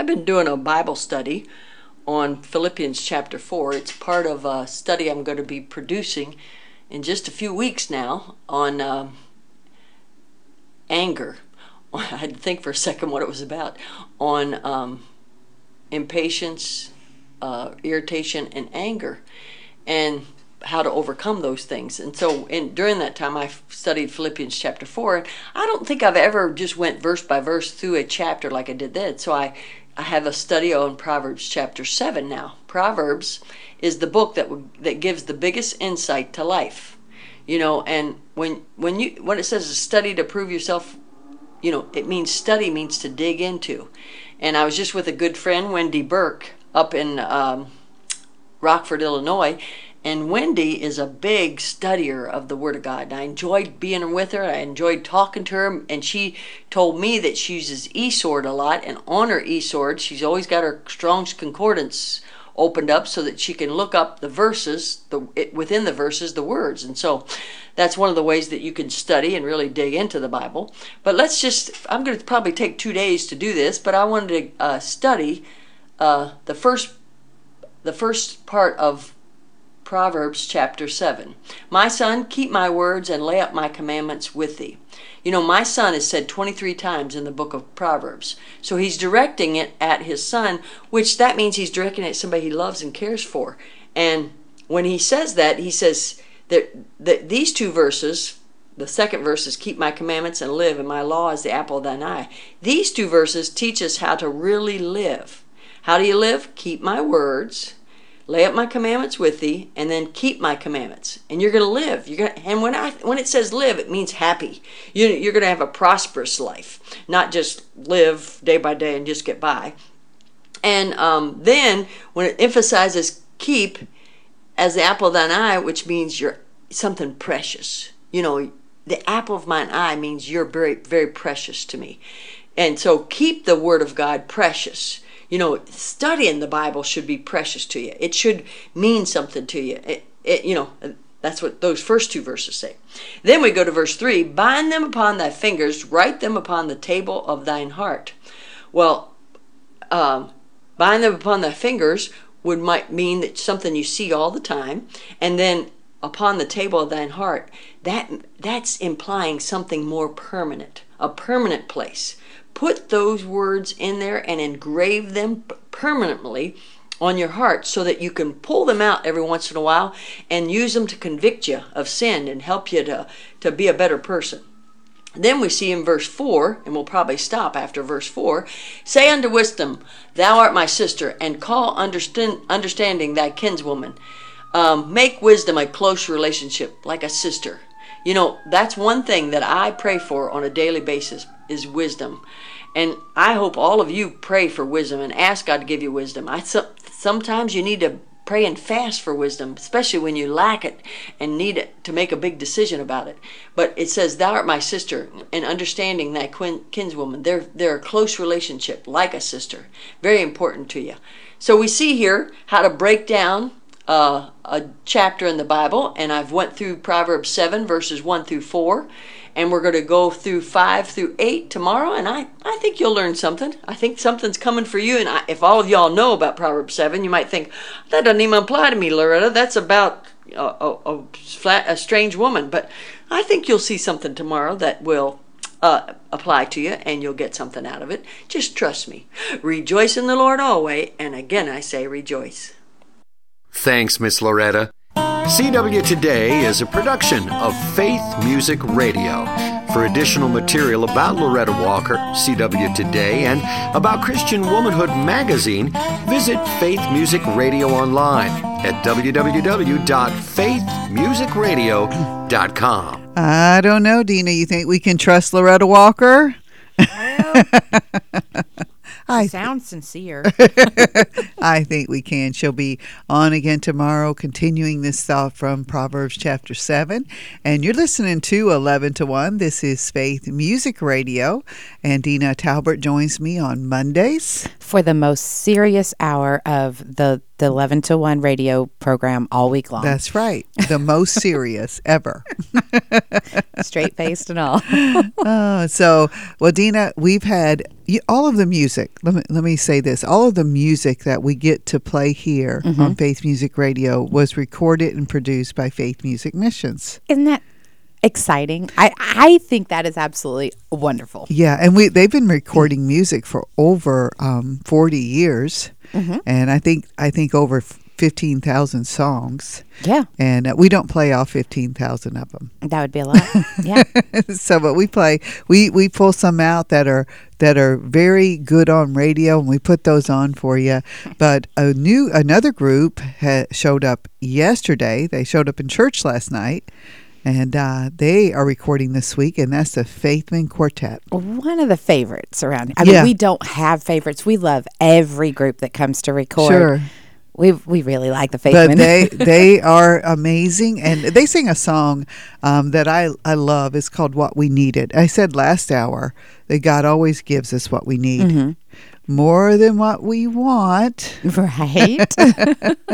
I've been doing a Bible study on Philippians chapter 4. It's part of a study I'm going to be producing in just a few weeks now on um anger. I had to think for a second what it was about on um, impatience, uh, irritation, and anger, and how to overcome those things. And so, in during that time, I studied Philippians chapter four. I don't think I've ever just went verse by verse through a chapter like I did then. So I, I have a study on Proverbs chapter seven now. Proverbs is the book that that gives the biggest insight to life. You know, and when when you when it says study to prove yourself you know, it means study means to dig into. And I was just with a good friend, Wendy Burke, up in um, Rockford, Illinois. And Wendy is a big studier of the Word of God. And I enjoyed being with her. I enjoyed talking to her. And she told me that she uses e-Sword a lot. And on her e-Sword, she's always got her Strong's Concordance opened up so that she can look up the verses, the it, within the verses, the words. And so that's one of the ways that you can study and really dig into the Bible. But let's just, I'm going to probably take two days to do this, but I wanted to uh, study uh, the first the first part of Proverbs chapter 7. My son, keep my words and lay up my commandments with thee. You know, my son is said 23 times in the book of Proverbs. So he's directing it at his son, which that means he's directing it at somebody he loves and cares for. And when he says that, he says that, that these two verses, the second verse is keep my commandments and live, and my law is the apple of thine eye. These two verses teach us how to really live. How do you live? Keep my words lay up my commandments with thee and then keep my commandments. And you're going to live. You're going to, and when i when it says live it means happy. You, you're going to have a prosperous life not just live day by day and just get by. And um, then when it emphasizes keep as the apple of thine eye which means you're something precious. You know the apple of mine eye means you're very very precious to me. And so keep the word of god precious you know, studying the Bible should be precious to you. It should mean something to you. It, it, you know, that's what those first two verses say. Then we go to verse 3 Bind them upon thy fingers, write them upon the table of thine heart. Well, um, bind them upon thy fingers would might mean that something you see all the time, and then upon the table of thine heart, that that's implying something more permanent, a permanent place put those words in there and engrave them permanently on your heart so that you can pull them out every once in a while and use them to convict you of sin and help you to, to be a better person. Then we see in verse 4, and we'll probably stop after verse 4 Say unto wisdom, Thou art my sister, and call understand, understanding thy kinswoman. Um, make wisdom a close relationship, like a sister. You know, that's one thing that I pray for on a daily basis is wisdom. And I hope all of you pray for wisdom and ask God to give you wisdom. I sometimes you need to pray and fast for wisdom, especially when you lack it and need it to make a big decision about it. But it says, "Thou art my sister," and understanding that kinswoman, they're they're a close relationship, like a sister, very important to you. So we see here how to break down uh, a chapter in the Bible, and I've went through Proverbs seven verses one through four and we're going to go through five through eight tomorrow. And I, I think you'll learn something. I think something's coming for you. And I, if all of y'all know about Proverbs 7, you might think, that doesn't even apply to me, Loretta. That's about a, a, a, flat, a strange woman. But I think you'll see something tomorrow that will uh, apply to you and you'll get something out of it. Just trust me. Rejoice in the Lord always. And again, I say rejoice. Thanks, Miss Loretta. CW Today is a production of Faith Music Radio. For additional material about Loretta Walker, CW Today, and about Christian Womanhood magazine, visit Faith Music Radio online at www.faithmusicradio.com. I don't know, Deena. You think we can trust Loretta Walker? Well, I sound sincere. I think we can. She'll be on again tomorrow, continuing this thought from Proverbs chapter 7. And you're listening to 11 to 1. This is Faith Music Radio. And Deena Talbert joins me on Mondays for the most serious hour of the the 11 to 1 radio program all week long. That's right. The most serious ever. Straight faced and all. oh, so, well, Deena, we've had you, all of the music. Let me let me say this: all of the music that we get to play here Mhm. on Faith Music Radio was recorded and produced by Faith Music Missions. Isn't that exciting? I I think that is absolutely wonderful. Yeah, and we they've been recording music for over um, forty years, Mhm. and I think I think over fifteen thousand songs. Yeah. and uh, we don't play all fifteen thousand of them. That would be a lot. Yeah. so, but we play we we pull some out that are that are very good on radio, and we put those on for you. But a new another group ha- showed up yesterday. They showed up in church last night. And uh, they are recording this week, and that's the Faithmen Quartet. One of the favorites around here. I mean, Yeah. we don't have favorites. We love every group that comes to record. Sure. We we really like the but Faithmen. they they are amazing and they sing a song um, that I, I love. It's called what we needed. I said last hour that god always gives us what we need. Mhm. more than what we want. Right.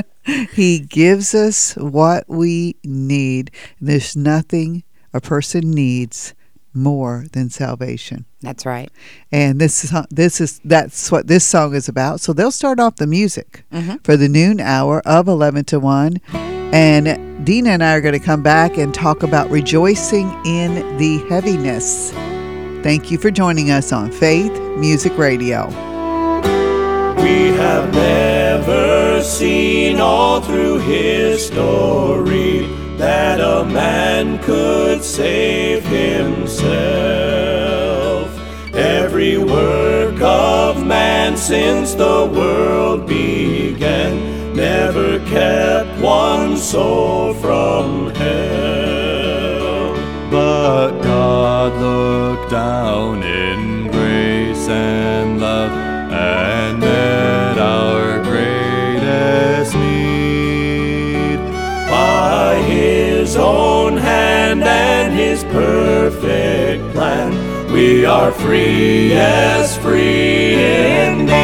He gives us what we need. There's nothing a person needs more than salvation That's right. and this is this is that's what this song is about. So they'll start off the music Mhm. for the noon hour of eleven to one, and Dina and I are going to come back and talk about rejoicing in the heaviness. Thank you for joining us on Faith Music Radio. We have never seen all through history that a man could save himself. Every work of man since the world began never kept one soul from hell. But God looked down in grace and love and met our greatest need. by his own We are free as free indeed.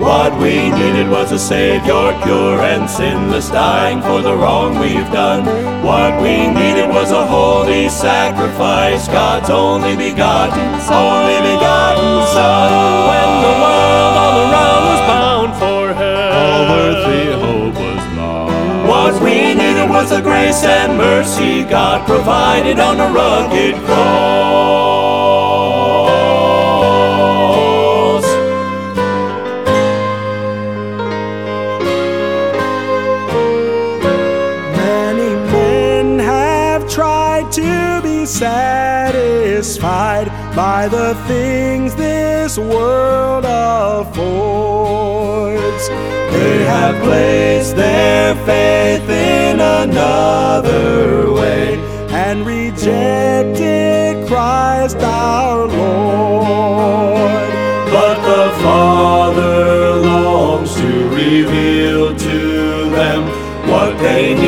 What we needed was a Savior, pure and sinless, dying for the wrong we've done. What we needed was a holy sacrifice, God's only begotten, only begotten Son. When the world all around was bound for hell, All earthly hope was lost. what we needed was the grace and mercy God provided on a rugged cross. Many men have tried to be satisfied by the things this world affords. They have placed their faith in another way and rejected Christ our Lord. But the Father longs to reveal to them what they needed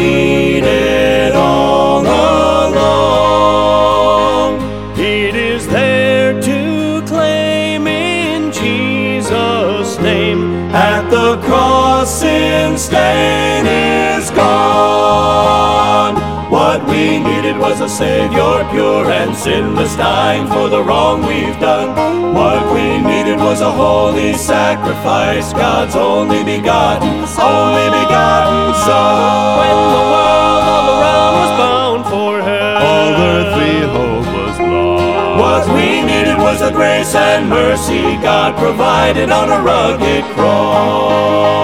stain is gone. What we needed was a Savior, pure and sinless, dying for the wrong we've done. What we needed was a holy sacrifice, God's only begotten, only begotten Son. When the world all around was bound for hell, All earthly hope was lost. what we needed was the grace and mercy God provided on a rugged cross.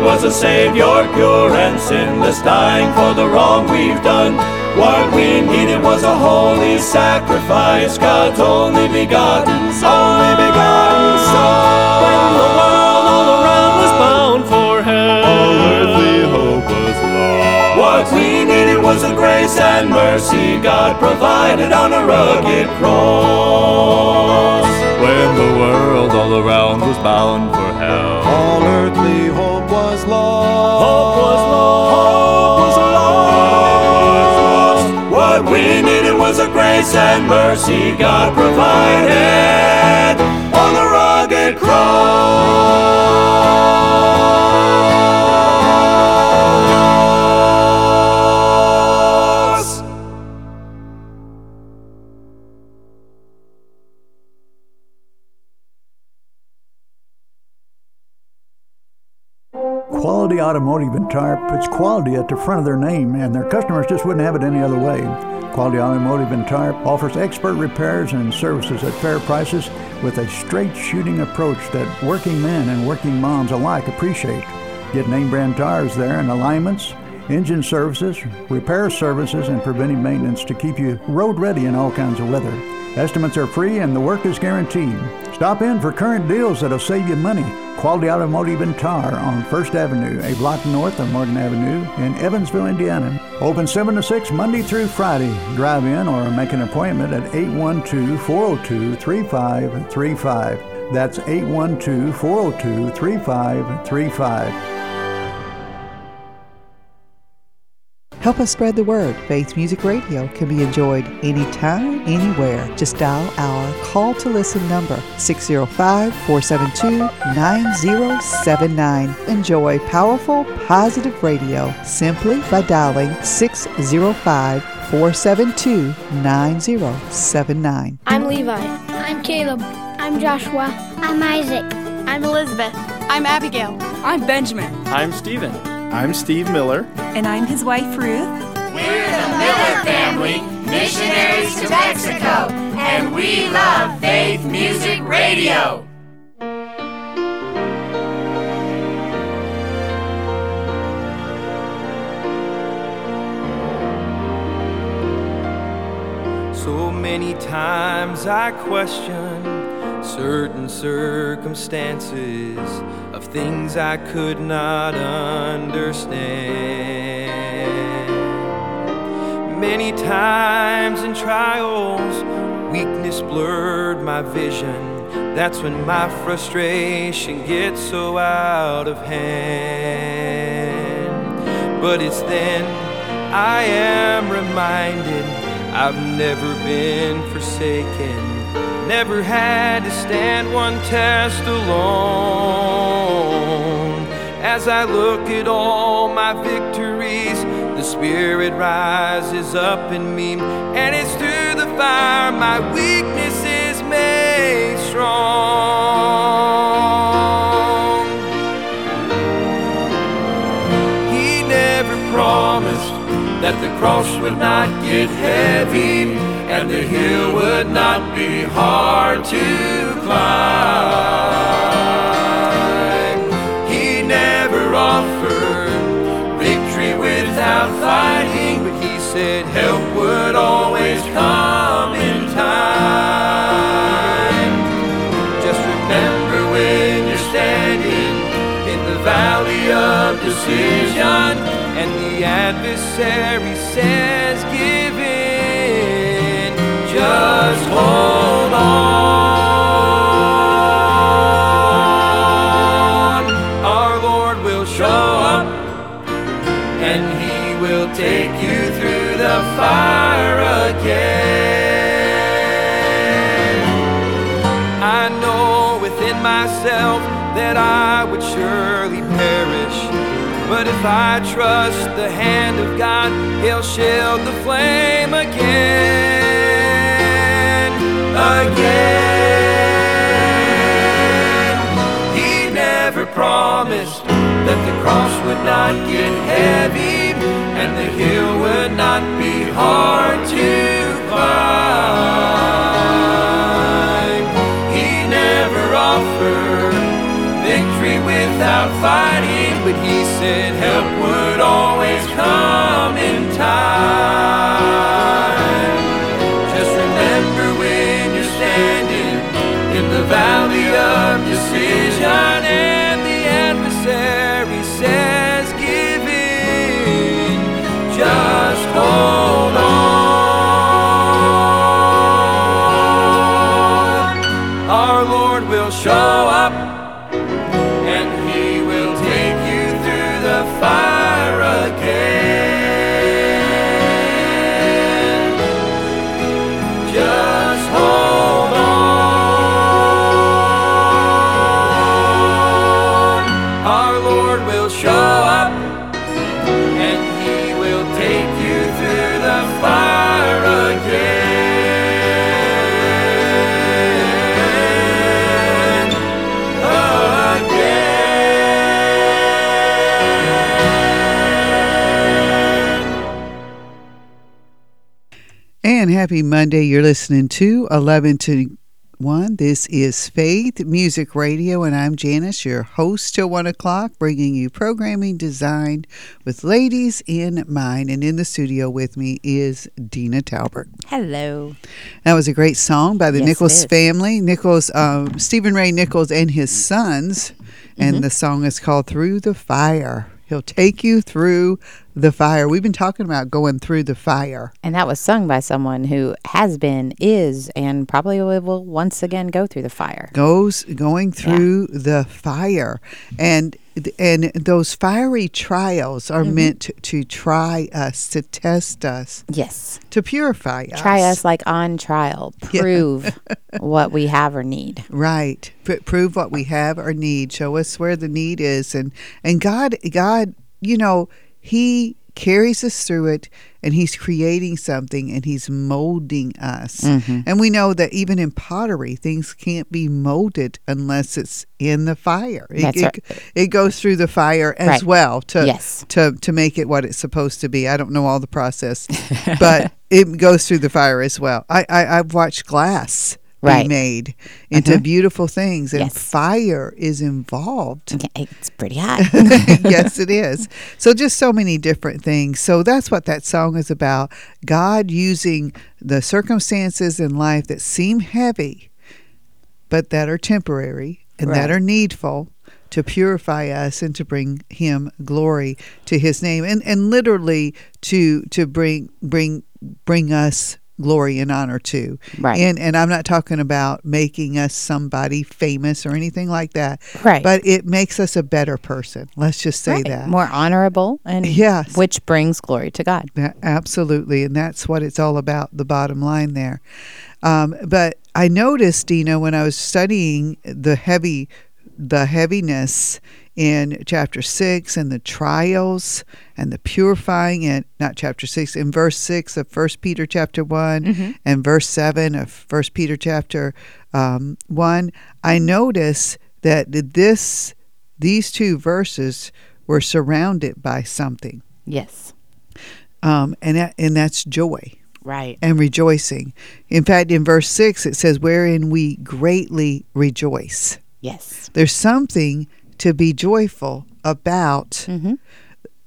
What we needed was a Savior, pure and sinless, dying for the wrong we've done. What we needed was a holy sacrifice, God's only begotten, only begotten Son. When the world all around was bound for hell, All earthly hope was lost. what we needed was the grace and mercy God provided on a rugged cross. When the world all around was bound for hell. Grace and mercy God provided on the rugged cross. Tire puts quality at the front of their name, and their customers just wouldn't have it any other way. Quality Automotive and Tire offers expert repairs and services at fair prices with a straight shooting approach that working men and working moms alike appreciate. Get name brand tires there and alignments, engine services, repair services, and preventive maintenance to keep you road ready in all kinds of weather. Estimates are free and the work is guaranteed. Stop in for current deals that'll save you money. Quality Automotive and Tire on First Avenue, a block north of Morgan Avenue in Evansville, Indiana. Open 7 to 6 Monday through Friday. Drive in or make an appointment at 812 402 3535. That's 812 402 3535. Help us spread the word. Faith Music Radio can be enjoyed anytime, anywhere. Just dial our call to listen number 605 472 9079. Enjoy powerful, positive radio simply by dialing 605 472 9079. I'm Levi. I'm Caleb. I'm Joshua. I'm Isaac. I'm Elizabeth. I'm Abigail. I'm Benjamin. I'm Stephen. I'm Steve Miller. And I'm his wife, Ruth. We're the Miller family, missionaries to Mexico, and we love Faith Music Radio. So many times I question certain circumstances of things I could not understand. Many times in trials, weakness blurred my vision. That's when my frustration gets so out of hand. But it's then I am reminded I've never been forsaken never had to stand one test alone. As I look at all my victories, the Spirit rises up in me, and it's through the fire my weakness is made strong. He never promised that the cross would not get heavy and the hill would not be hard to climb. Offered victory without fighting, but he said help would always come in time. Just remember when you're standing in the valley of decision and the adversary says, that I would surely perish. But if I trust the hand of God, He'll shield the flame again. Again. He never promised that the cross would not get heavy and the hill would not be hard to climb. He never offered victory without fighting, but he said help would always come in time. Happy Monday. You're listening to 11 to 1. This is Faith Music Radio, and I'm Janice, your host till 1 o'clock, bringing you programming designed with ladies in mind. And in the studio with me is Deena Talbert. Hello. That was a great song by the Yes, Nichols family, Nichols, um, Stephen Ray Nichols, and his sons. And Mhm. the song is called Through the Fire. He'll take you through the fire. We've been talking about going through the fire. And that was sung by someone who has been, is, and probably will once again go through the fire. goes going through the fire and and those fiery trials are Mhm. meant to, to try us to test us Yes. to purify us Try us like on trial. Yeah. Prove what we have or need. right Pr- prove what we have or need show us where the need is and and god god you know he carries us through it and he's creating something and he's molding us Mhm. and we know that even in pottery things can't be molded unless it's in the fire it, That's it, it goes through the fire as Right. well to Yes. to to make it what it's supposed to be i don't know all the process but it goes through the fire as well i, I i've watched glass Right. be made into Mhm. beautiful things and Yes. fire is involved It's pretty hot. yes it is so just so many different things so that's what that song is about god using the circumstances in life that seem heavy but that are temporary and that are needful to purify us and to bring him glory to his name and and literally to to bring bring bring us glory and honor to Right. and and I'm not talking about making us somebody famous or anything like that Right. but it makes us a better person let's just say Right. that More honorable and Yes. which brings glory to God. that, absolutely, and that's what it's all about. The bottom line there. Um, but I noticed, Deena, when I was studying the heavy, the heaviness in chapter six and the trials and the purifying and not chapter six in verse six of First Peter chapter one Mhm. and verse seven of First Peter chapter um, one. I notice that this these two verses were surrounded by something Yes. um, and that, and that's joy Right. and rejoicing. In fact, in verse six it says, "Wherein we greatly rejoice." Yes. There's something to be joyful about. Mm-hmm.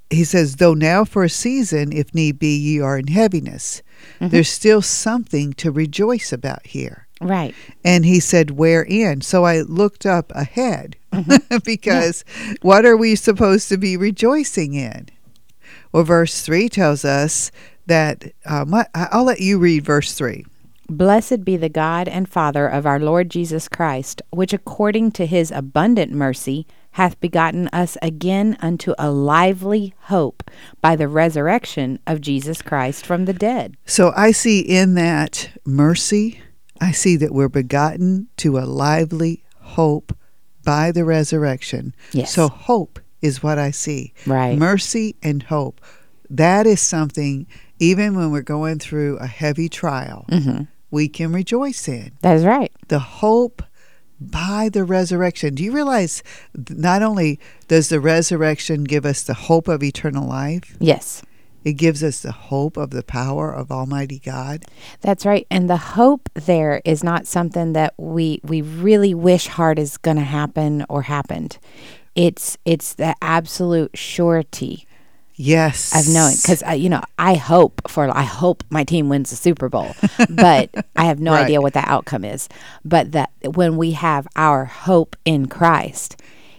He says, "Though now for a season, if need be, ye are in heaviness." Mhm. There's still something to rejoice about here. Right. And he said, Wherein? So I looked up ahead Mm-hmm. because what are we supposed to be rejoicing in? Well, verse 3 tells us that, um, what, I'll let you read verse 3. Blessed be the God and Father of our Lord Jesus Christ, which according to his abundant mercy hath begotten us again unto a lively hope by the resurrection of Jesus Christ from the dead. So I see in that mercy, I see that we're begotten to a lively hope by the resurrection. Yes. So hope is what I see. Right. Mercy and hope. That is something, even when we're going through a heavy trial, Mhm. we can rejoice in. That's right. The hope by the resurrection. Do you realize not only does the resurrection give us the hope of eternal life, Yes. it gives us the hope of the power of Almighty God? That's right. And the hope there is not something that we we really wish hard is going to happen or happened. It's it's the absolute surety Yes. of knowing because you know I hope for I hope my team wins the Super Bowl, but I have no Right. idea what the outcome is. But that when we have our hope in Christ,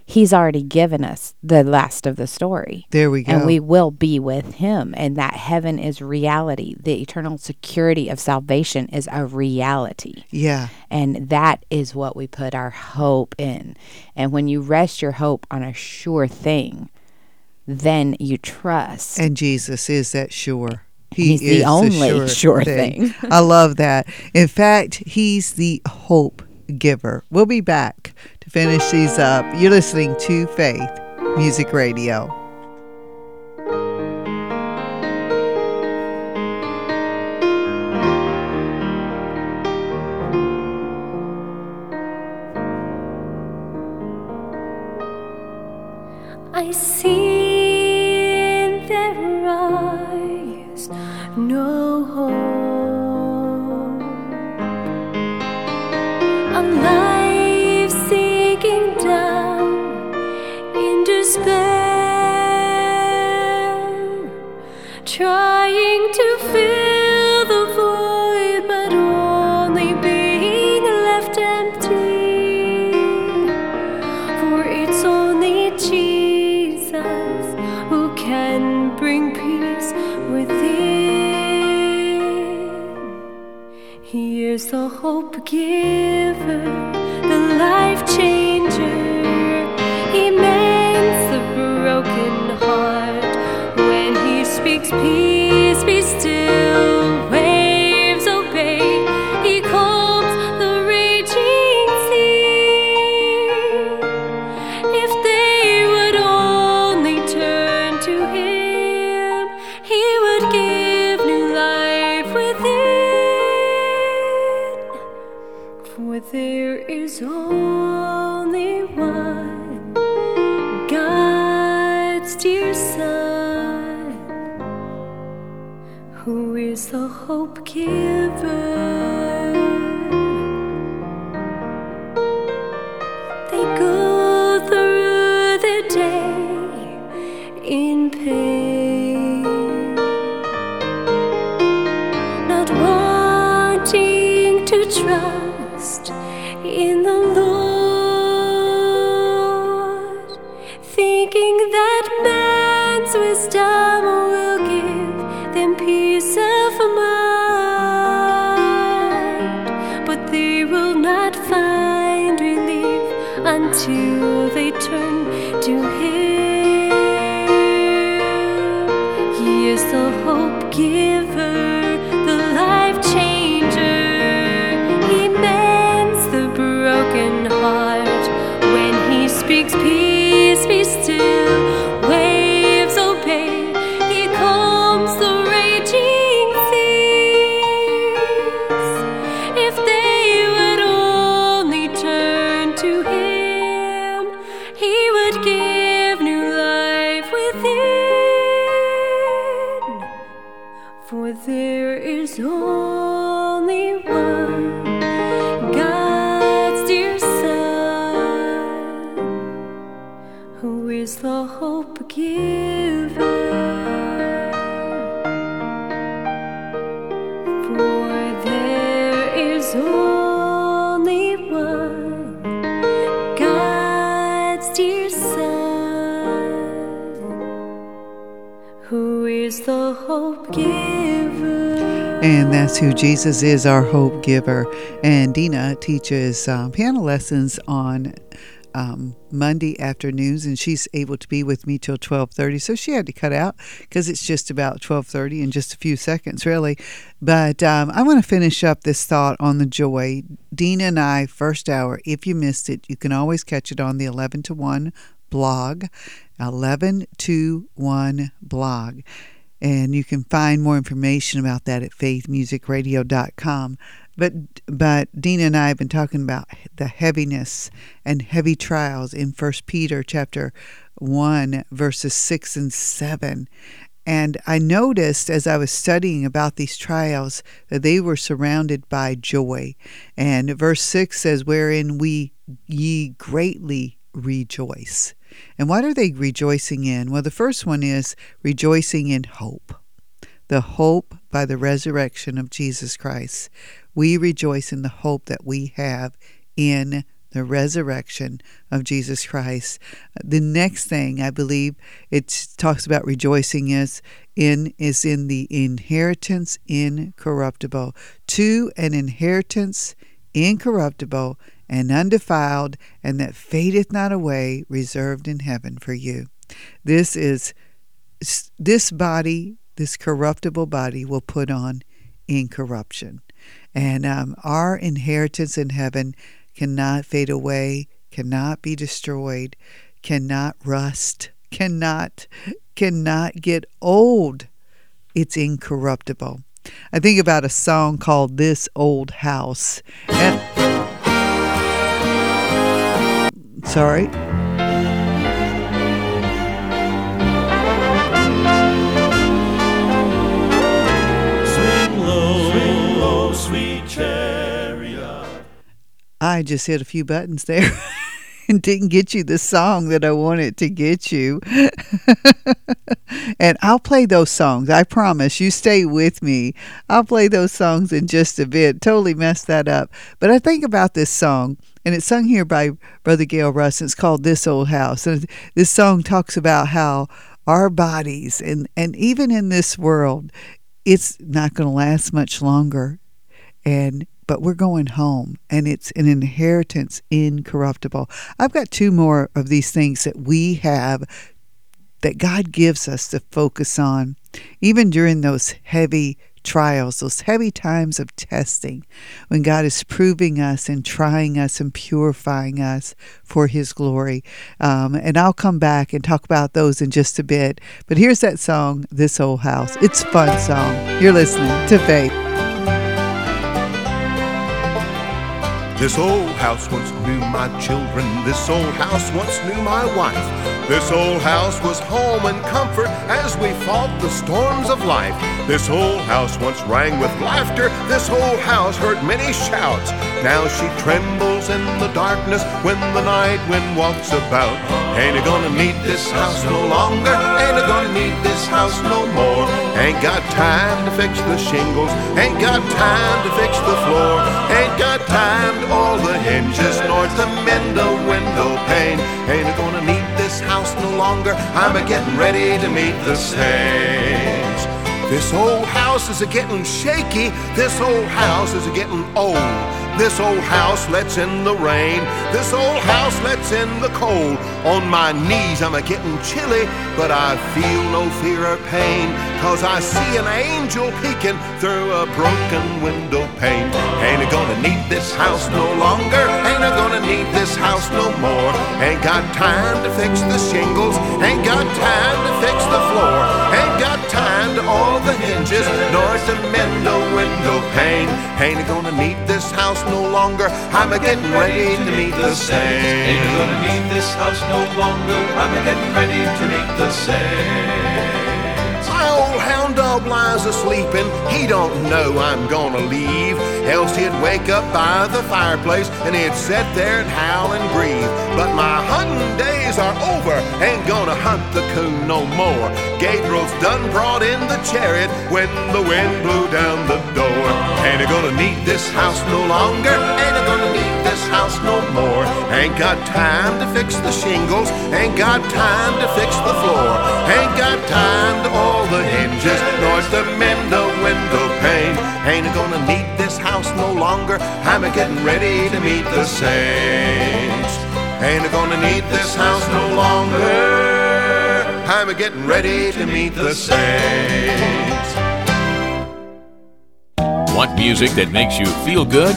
He's already given us the last of the story. There we go. And we will be with him. And that heaven is reality. The eternal security of salvation is a reality. Yeah. And that is what we put our hope in. And when you rest your hope on a sure thing, then you trust. And Jesus is that sure. He's the only sure thing. I love that. In fact, he's the hope giver. We'll be back to finish these up. You're listening to Faith Music Radio. Is the hope giver. And that's who Jesus is, our hope giver. And Deena teaches um, piano lessons on um, Monday afternoons, and she's able to be with me till twelve thirty. So she had to cut out because it's just about twelve thirty in just a few seconds, really. But um, I want to finish up this thought on the joy. Deena and I, first hour. If you missed it, you can always catch it on the eleven to one blog, eleven to one blog. And you can find more information about that at faithmusicradio.com. But but Deena and I have been talking about the heaviness and heavy trials in First Peter chapter one verses six and seven. And I noticed as I was studying about these trials that they were surrounded by joy. And verse 6 says, Wherein we ye greatly rejoice. And what are they rejoicing in? Well, the first one is rejoicing in hope. The hope by the resurrection of Jesus Christ. We rejoice in the hope that we have in the resurrection of Jesus Christ. The next thing I believe it talks about rejoicing is in is in the inheritance incorruptible. To an inheritance incorruptible and undefiled, and that fadeth not away, reserved in heaven for you. This is this body, this corruptible body, will put on incorruption, and um, our inheritance in heaven cannot fade away, cannot be destroyed, cannot rust, cannot cannot get old. It's incorruptible. I think about a song called This Old House. And sorry. I just hit a few buttons there. and didn't get you the song that I wanted to get you. and I'll play those songs. I promise. You stay with me. I'll play those songs in just a bit. Totally messed that up. But I think about this song, and it's sung here by Brother Gail Russ. And it's called This Old House. And this song talks about how our bodies and, and even in this world, it's not going to last much longer. And but we're going home and it's an inheritance incorruptible. I've got two more of these things that we have that God gives us to focus on, even during those heavy trials, those heavy times of testing, when God is proving us and trying us and purifying us for His glory. Um, and I'll come back and talk about those in just a bit. But here's that song, This Old House. It's fun song. You're listening to Faith. This old house once knew my children. This old house once knew my wife. This old house was home and comfort as we fought the storms of life. This old house once rang with laughter. This old house heard many shouts. Now she trembles in the darkness when the night wind walks about. Ain't gonna need this house no longer? Ain't gonna need this house no more? Ain't got time to fix the shingles. Ain't got time to fix the floor. Ain't got time to all the hinges nor to mend a window pane. Ain't gonna need this house no longer? I'm a getting ready to meet the saints. This old house is a getting shaky. This old house is a getting old. This old house lets in the rain. This old house lets in the cold. On my knees I'm a getting chilly, but I feel no fear or pain. Cause I see an angel peeking through a broken window pane. Ain't it gonna need this house no longer? Ain't I gonna need this house no more? Ain't got time to fix the shingles. Ain't got time to fix the floor. Ain't got time to all the hinges, nor to mend the window pane. Ain't it gonna need this house no longer? I'm a getting ready to meet the saints. Ain't gonna need this house no longer? I'm a getting ready to meet the saints. My old hound dog lies a-sleeping, he don't know I'm gonna leave. Else he'd wake up by the fireplace and he'd sit there and howl and grieve. But my hunting days are over, ain't gonna hunt the coon no more. Gabriel's done brought in the chariot when the wind blew down the door. Ain't gonna need this house no longer? Ain't gonna need house no more? Ain't got time to fix the shingles, ain't got time to fix the floor, ain't got time to all the hinges, nor to mend the window pane. Ain't gonna need this house no longer? I'm a getting ready to meet the saints. Ain't gonna need this house no longer? I'm a getting ready to meet the saints. Want music that makes you feel good?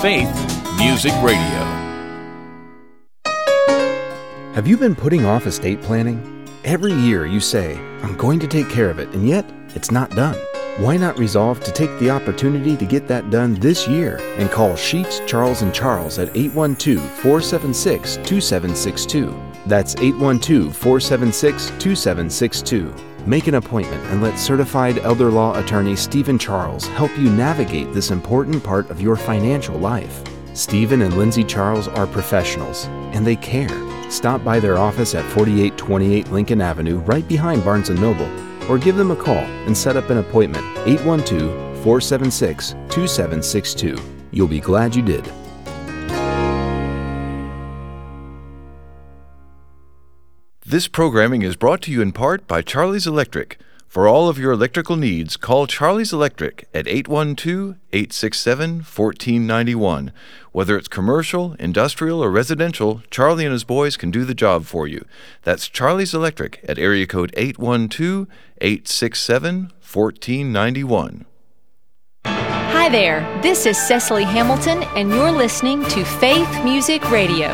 Faith Music Radio. Have you been putting off estate planning? Every year you say, I'm going to take care of it, and yet it's not done. Why not resolve to take the opportunity to get that done this year and call Sheets, Charles and Charles at 812-476-2762. That's 812-476-2762. Make an appointment and let certified elder law attorney Stephen Charles help you navigate this important part of your financial life. Stephen and Lindsay Charles are professionals and they care. Stop by their office at 4828 Lincoln Avenue right behind Barnes & Noble or give them a call and set up an appointment 812-476-2762. You'll be glad you did. This programming is brought to you in part by Charlie's Electric. For all of your electrical needs, call Charlie's Electric at 812 867 1491. Whether it's commercial, industrial, or residential, Charlie and his boys can do the job for you. That's Charlie's Electric at area code 812 867 1491. Hi there, this is Cecily Hamilton, and you're listening to Faith Music Radio.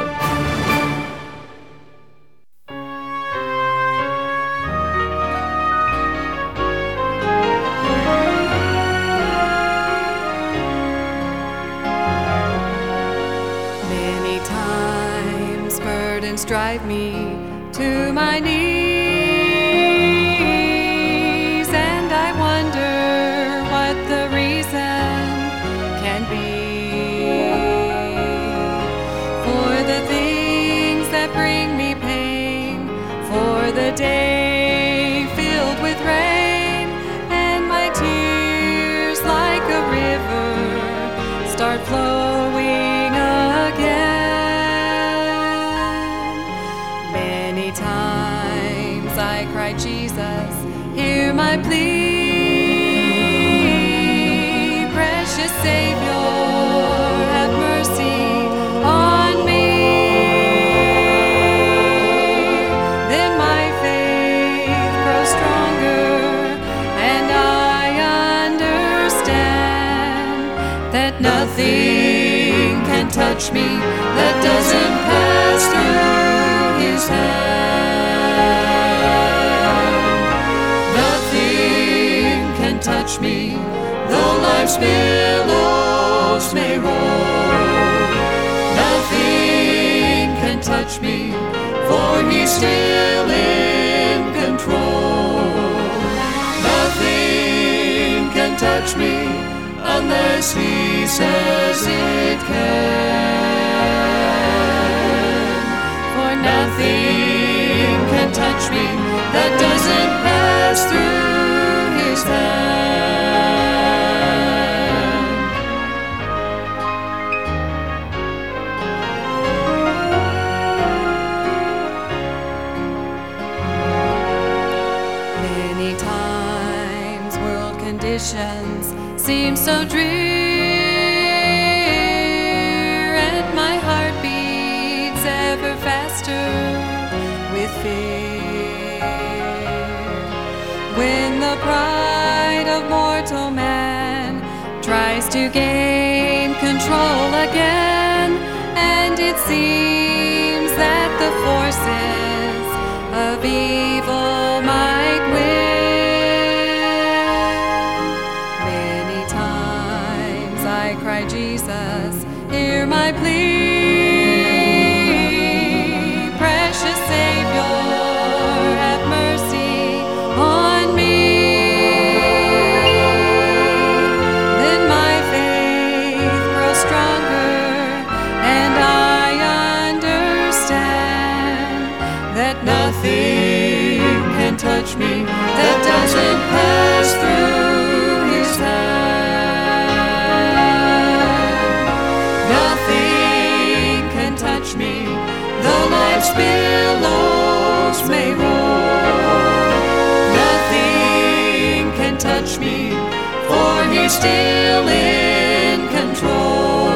Times. Burdens drive me to my knees, touch me that doesn't pass through His hand. Nothing can touch me, though life's billows may roll. Nothing can touch me, for He's still in control. Nothing can touch me unless He says it can. For nothing can touch me that doesn't pass through His hand. Many times world conditions seem so drear, and my heart beats ever faster with fear. When the pride of mortal man tries to gain control again, and it seems that the forces of evil still in control.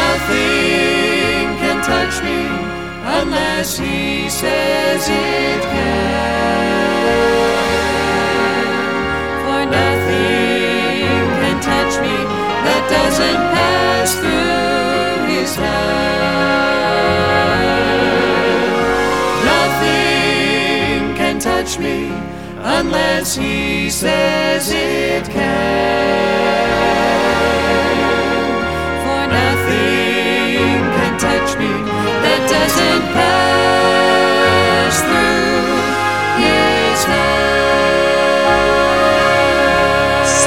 Nothing can touch me unless He says it can. Nothing can touch me that doesn't pass through His hand. Nothing can touch me unless He says it can. For nothing can touch me that doesn't pass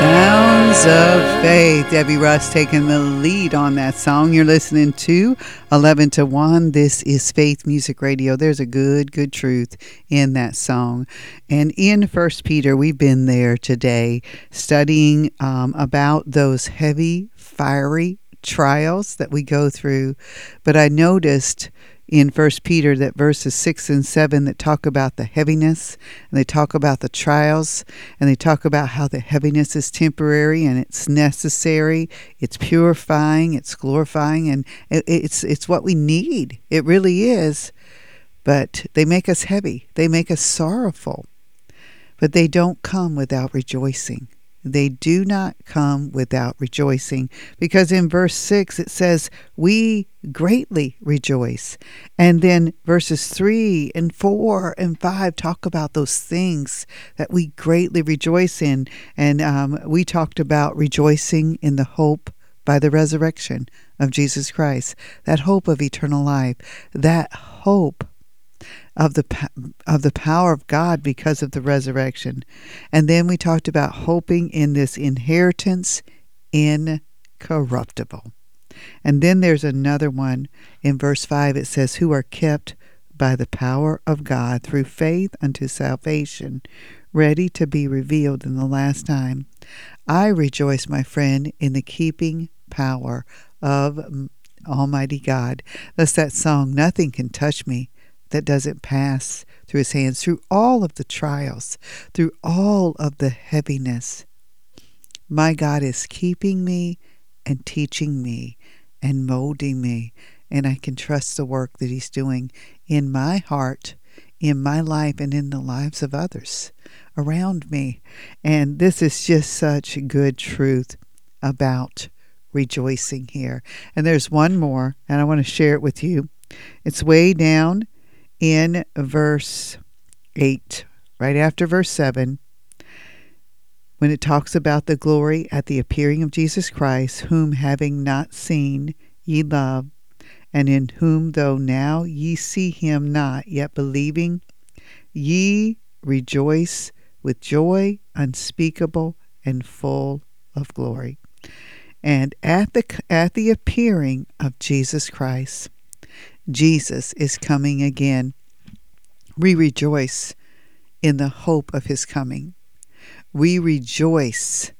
Sounds of Faith. Debbie Russ taking the lead on that song. You're listening to 11 to 1. This is Faith Music Radio. There's a good, good truth in that song. And in First Peter, we've been there today studying um, about those heavy, fiery trials that we go through. But I noticed in First Peter that verses six and seven that talk about the heaviness and they talk about the trials and they talk about how the heaviness is temporary and it's necessary, it's purifying, it's glorifying, and it's it's what we need. It really is. But they make us heavy. They make us sorrowful. But they don't come without rejoicing. They do not come without rejoicing. Because in verse 6 it says, We greatly rejoice. And then verses 3 and 4 and 5 talk about those things that we greatly rejoice in. And um, we talked about rejoicing in the hope by the resurrection of Jesus Christ, that hope of eternal life, that hope of the of the power of God because of the resurrection. And then we talked about hoping in this inheritance incorruptible. And then there's another one in verse 5 it says who are kept by the power of God through faith unto salvation, ready to be revealed in the last time. I rejoice, my friend, in the keeping power of Almighty God. Thus, that song, Nothing Can Touch Me, that doesn't pass through his hands, through all of the trials, through all of the heaviness. My God is keeping me and teaching me and molding me, and I can trust the work that he's doing in my heart, in my life, and in the lives of others around me. And this is just such good truth about rejoicing here. And there's one more, and I want to share it with you. It's way down in verse 8, right after verse 7, when it talks about the glory at the appearing of Jesus Christ, whom having not seen ye love, and in whom though now ye see him not, yet believing, ye rejoice with joy unspeakable and full of glory. And at the at the appearing of Jesus Christ, Jesus is coming again. We rejoice in the hope of his coming. We rejoice.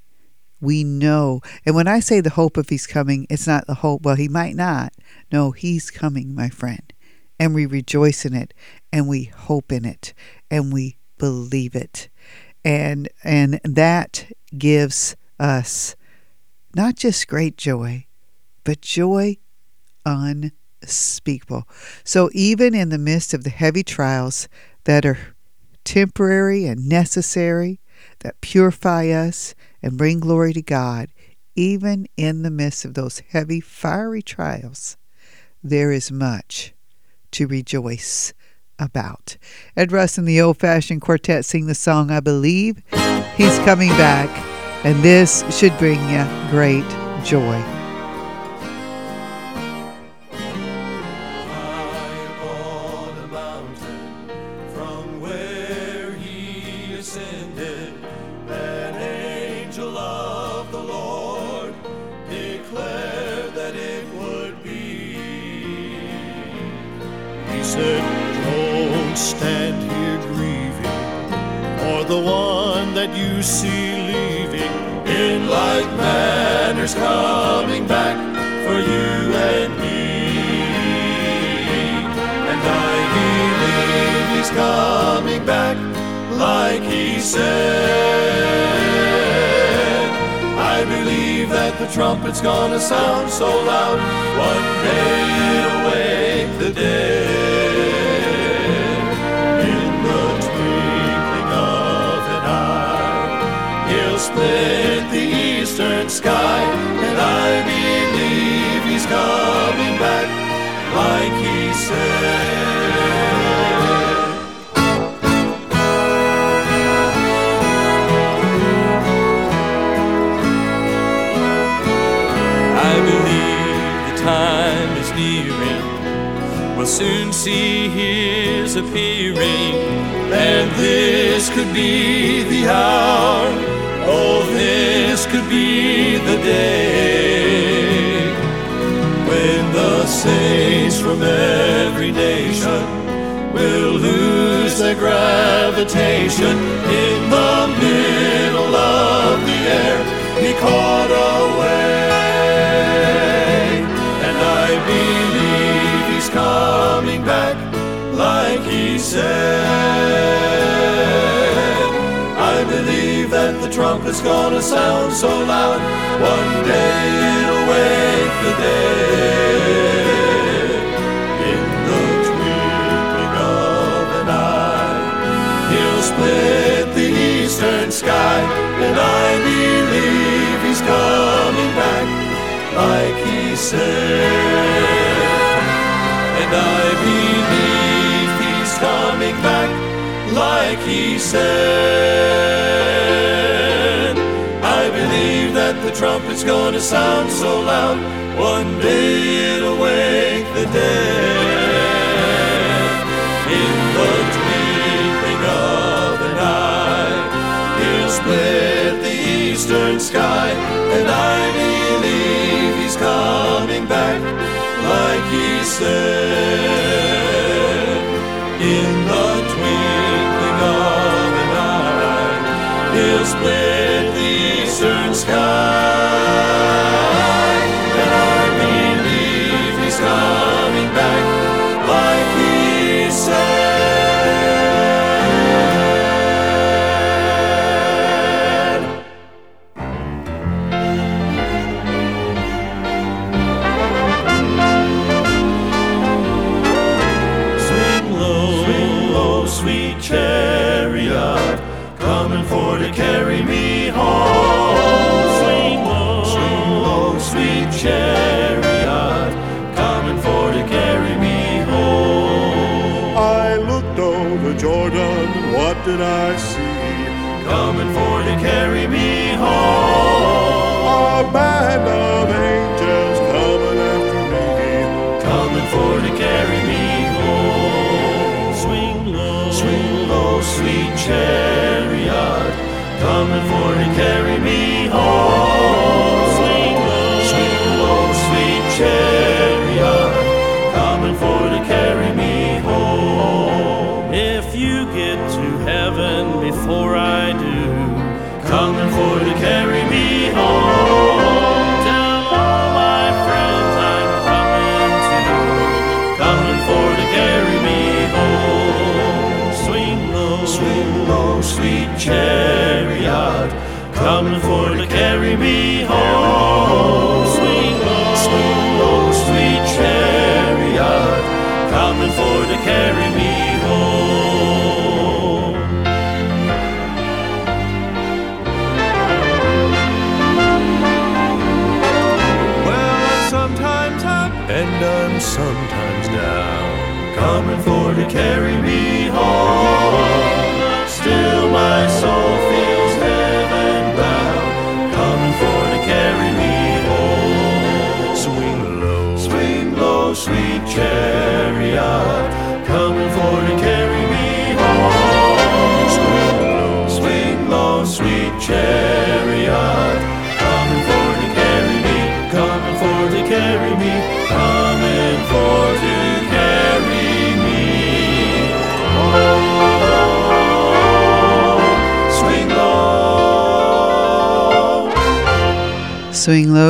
We know. And when I say the hope of he's coming, it's not the hope, well, he might not. No, he's coming, my friend. And we rejoice in it, and we hope in it, and we believe it. And and that gives us not just great joy, but joy unspeakable. So even in the midst of the heavy trials that are temporary and necessary, that purify us and bring glory to God, even in the midst of those heavy, fiery trials, there is much to rejoice about. Ed Russ and the Old Fashioned Quartet sing the song I Believe He's Coming Back, and this should bring you great joy. See leaving. In like manners coming back for you and me. And I believe he's coming back like he said. I believe that the trumpet's gonna sound so loud one day it'll wake the dead. Eastern sky, and I believe he's coming back like he said. I believe the time is nearing. We'll soon see his appearing. And this could be the hour. Oh, this could be the day when the saints from every nation will lose their gravitation in the middle of the air. Be caught away, and I believe he's coming back like he said. That the trumpet's gonna sound so loud, one day it'll wake the dead. In the twinkling of an eye, he'll split the eastern sky, and I believe he's coming back like he said. Like he said. I believe that the trumpet's gonna sound so loud, one day it'll wake the dead. In the twinkling of an eye, he'll split the eastern sky, and I believe he's coming back like he said.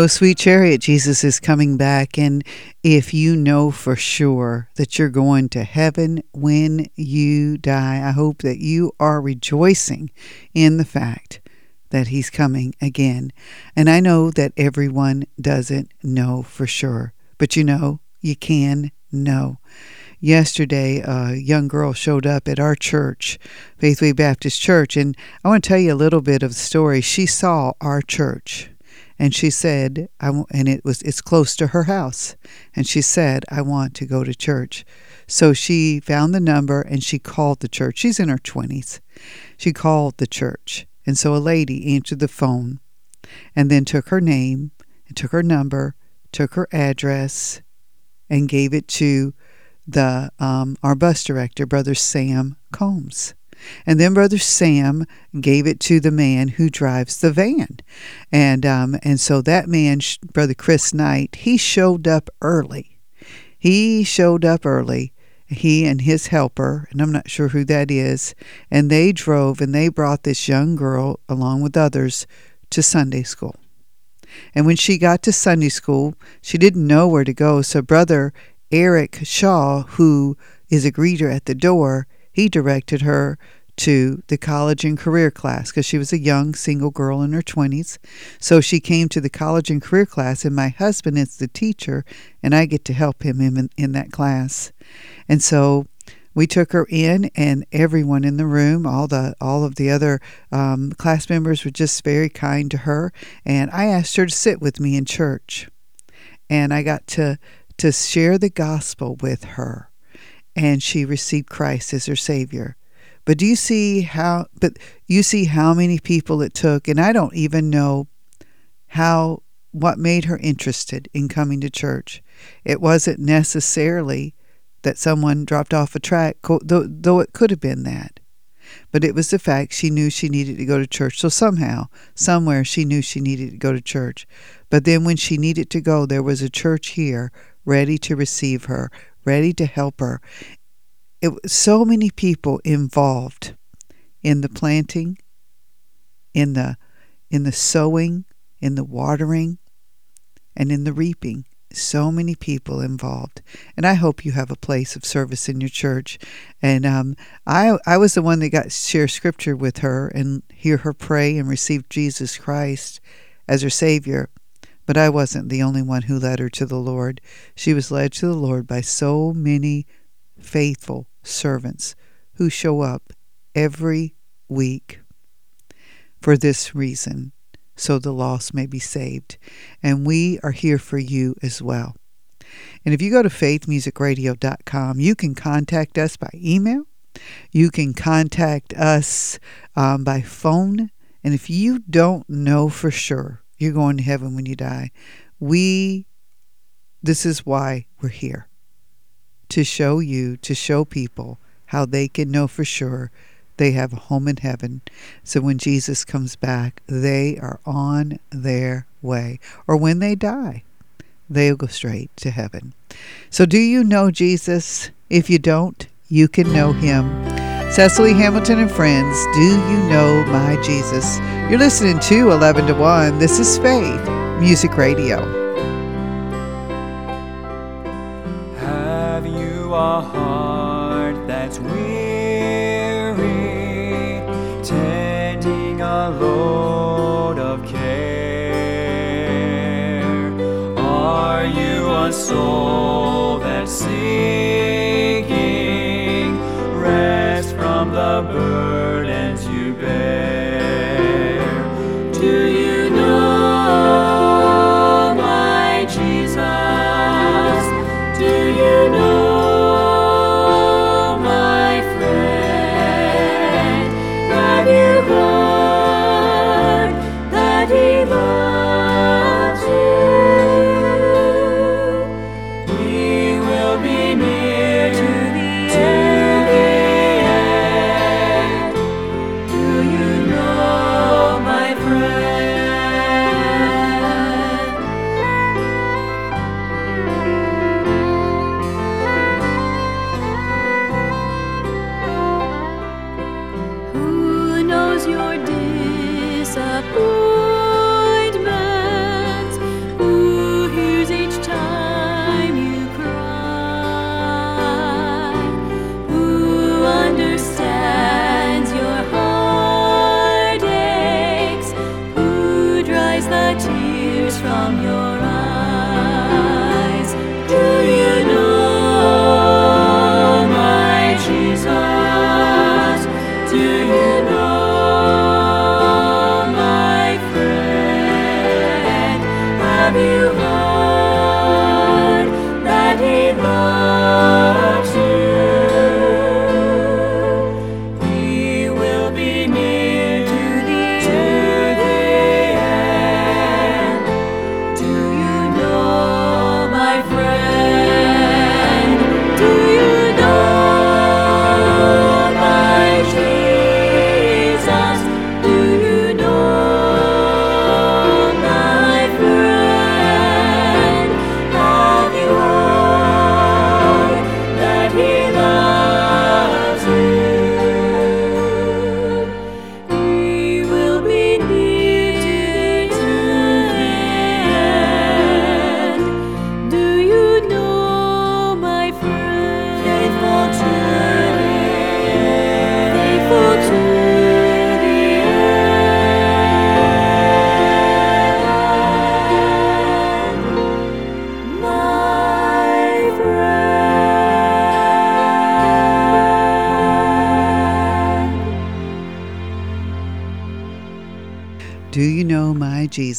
Low, sweet chariot. Jesus is coming back. And if you know for sure that you're going to heaven when you die, I hope that you are rejoicing in the fact that he's coming again. And I know that everyone doesn't know for sure, but you know, you can know. Yesterday, a young girl showed up at our church, Faithway Baptist Church, and I want to tell you a little bit of the story. She saw our church and she said I and it was it's close to her house. And she said I want to go to church. So she found the number and she called the church. She's in her 20s she called the church. And so a lady answered the phone and then took her name and took her number took her address and gave it to the um, our bus director brother Sam Combs and then Brother Sam gave it to the man who drives the van. And, um, and so that man, Brother Chris Knight, he showed up early. He showed up early, he and his helper, and I'm not sure who that is, and they drove and they brought this young girl, along with others, to Sunday school. And when she got to Sunday school, she didn't know where to go. So, Brother Eric Shaw, who is a greeter at the door, he directed her to the college and career class because she was a young single girl in her 20s. So she came to the college and career class, and my husband is the teacher, and I get to help him in, in that class. And so we took her in, and everyone in the room, all the all of the other um, class members, were just very kind to her. And I asked her to sit with me in church, and I got to to share the gospel with her and she received Christ as her savior. But do you see how but you see how many people it took and I don't even know how what made her interested in coming to church. It wasn't necessarily that someone dropped off a track though, though it could have been that. But it was the fact she knew she needed to go to church. So somehow, somewhere she knew she needed to go to church. But then when she needed to go, there was a church here ready to receive her, ready to help her. It was so many people involved in the planting, in the in the sowing, in the watering, and in the reaping. So many people involved, and I hope you have a place of service in your church. And um, I I was the one that got to share scripture with her and hear her pray and receive Jesus Christ as her Savior. But I wasn't the only one who led her to the Lord. She was led to the Lord by so many faithful servants who show up every week for this reason, so the lost may be saved. And we are here for you as well. And if you go to faithmusicradio.com, you can contact us by email. You can contact us um, by phone. And if you don't know for sure you're going to heaven when you die, we, this is why we're here to show you, to show people how they can know for sure they have a home in heaven. So when Jesus comes back, they are on their way. Or when they die, they'll go straight to heaven. So, do you know Jesus? If you don't, you can know him. Cecily Hamilton and friends, do you know my Jesus? You're listening to 11 to 1. This is Faith Music Radio. Have you a heart that's weary, tending a load of care? Are you a soul that's seeking from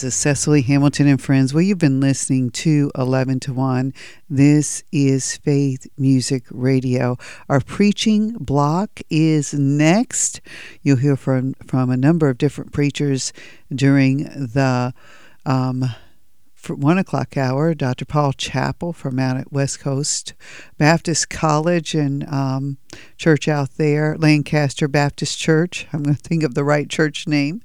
Jesus? Cecily Hamilton and friends. Well, you've been listening to 11 to 1. This is Faith Music Radio. Our preaching block is next. You'll hear from, from a number of different preachers during the um, one o'clock hour, Dr. Paul Chappell from out at West Coast Baptist College and um, church out there, Lancaster Baptist Church. I'm going to think of the right church name.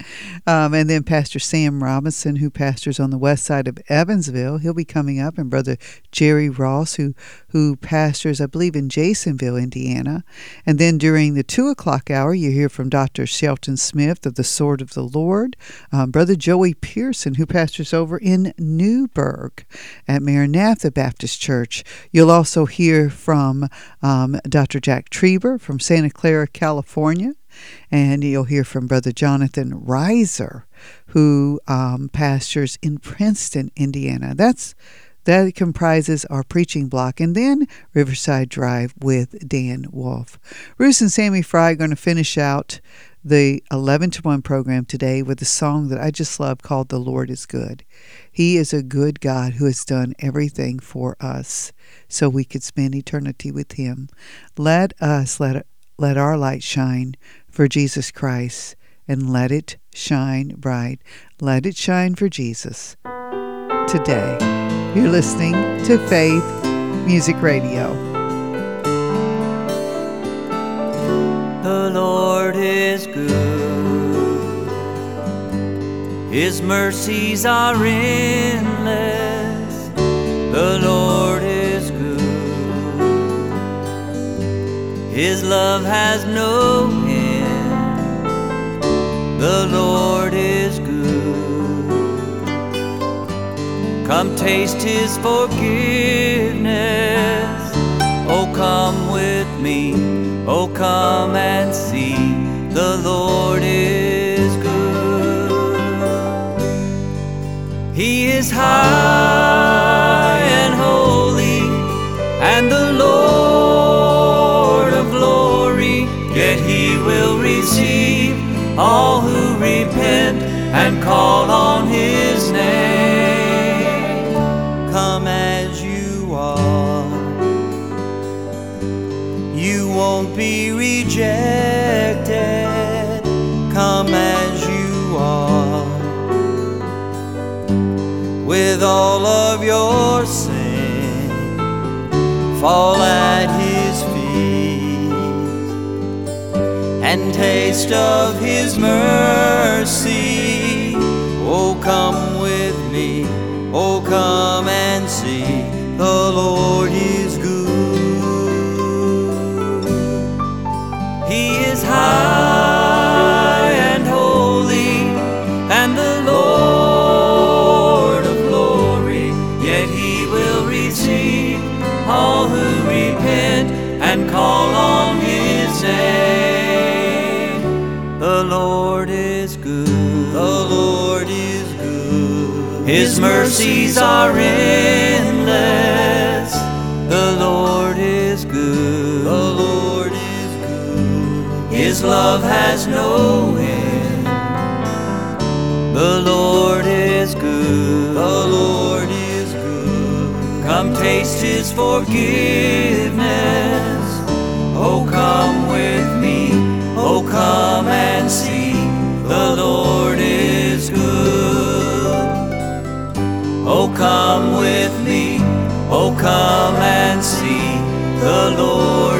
Um, and then Pastor Sam Robinson, who pastors on the west side of Evansville. He'll be coming up, and Brother Jerry Ross, who who pastors, I believe, in Jasonville, Indiana. And then during the two o'clock hour, you hear from Dr. Shelton Smith of the Sword of the Lord, um, Brother Joey Pearson, who pastors over in Newburgh at Maranatha Baptist Church. You'll also hear from um, Dr. Jack Trieber from Santa Clara, California. And you'll hear from Brother Jonathan Reiser, who um, pastors in Princeton, Indiana. That's that comprises our preaching block, and then Riverside Drive with Dan Wolf. Bruce and Sammy Fry are going to finish out the 11 to 1 program today with a song that I just love called The Lord is Good. He is a good God who has done everything for us so we could spend eternity with Him. Let us let, let our light shine for Jesus Christ and let it shine bright. Let it shine for Jesus today. You're listening to Faith Music Radio. Lord is good. His mercies are endless. The Lord is good. His love has no end. The Lord is good. Come taste His forgiveness. Oh, come with me. Oh, come and see. The Lord is good. He is high and holy, and the Lord of glory. Yet He will receive all who repent and call on His name. Come as you are. You won't be rejected. With all of your sin, fall at His feet and taste of His mercy. Oh, come with me. Oh, come and see. The Lord is good. He is high His mercies are endless. The Lord is good. The Lord is good. His love has no end. The Lord is good. The Lord is good. Come taste His forgiveness. Oh, come with me. Oh, come and see. The Lord come with me. Oh, come and see. The Lord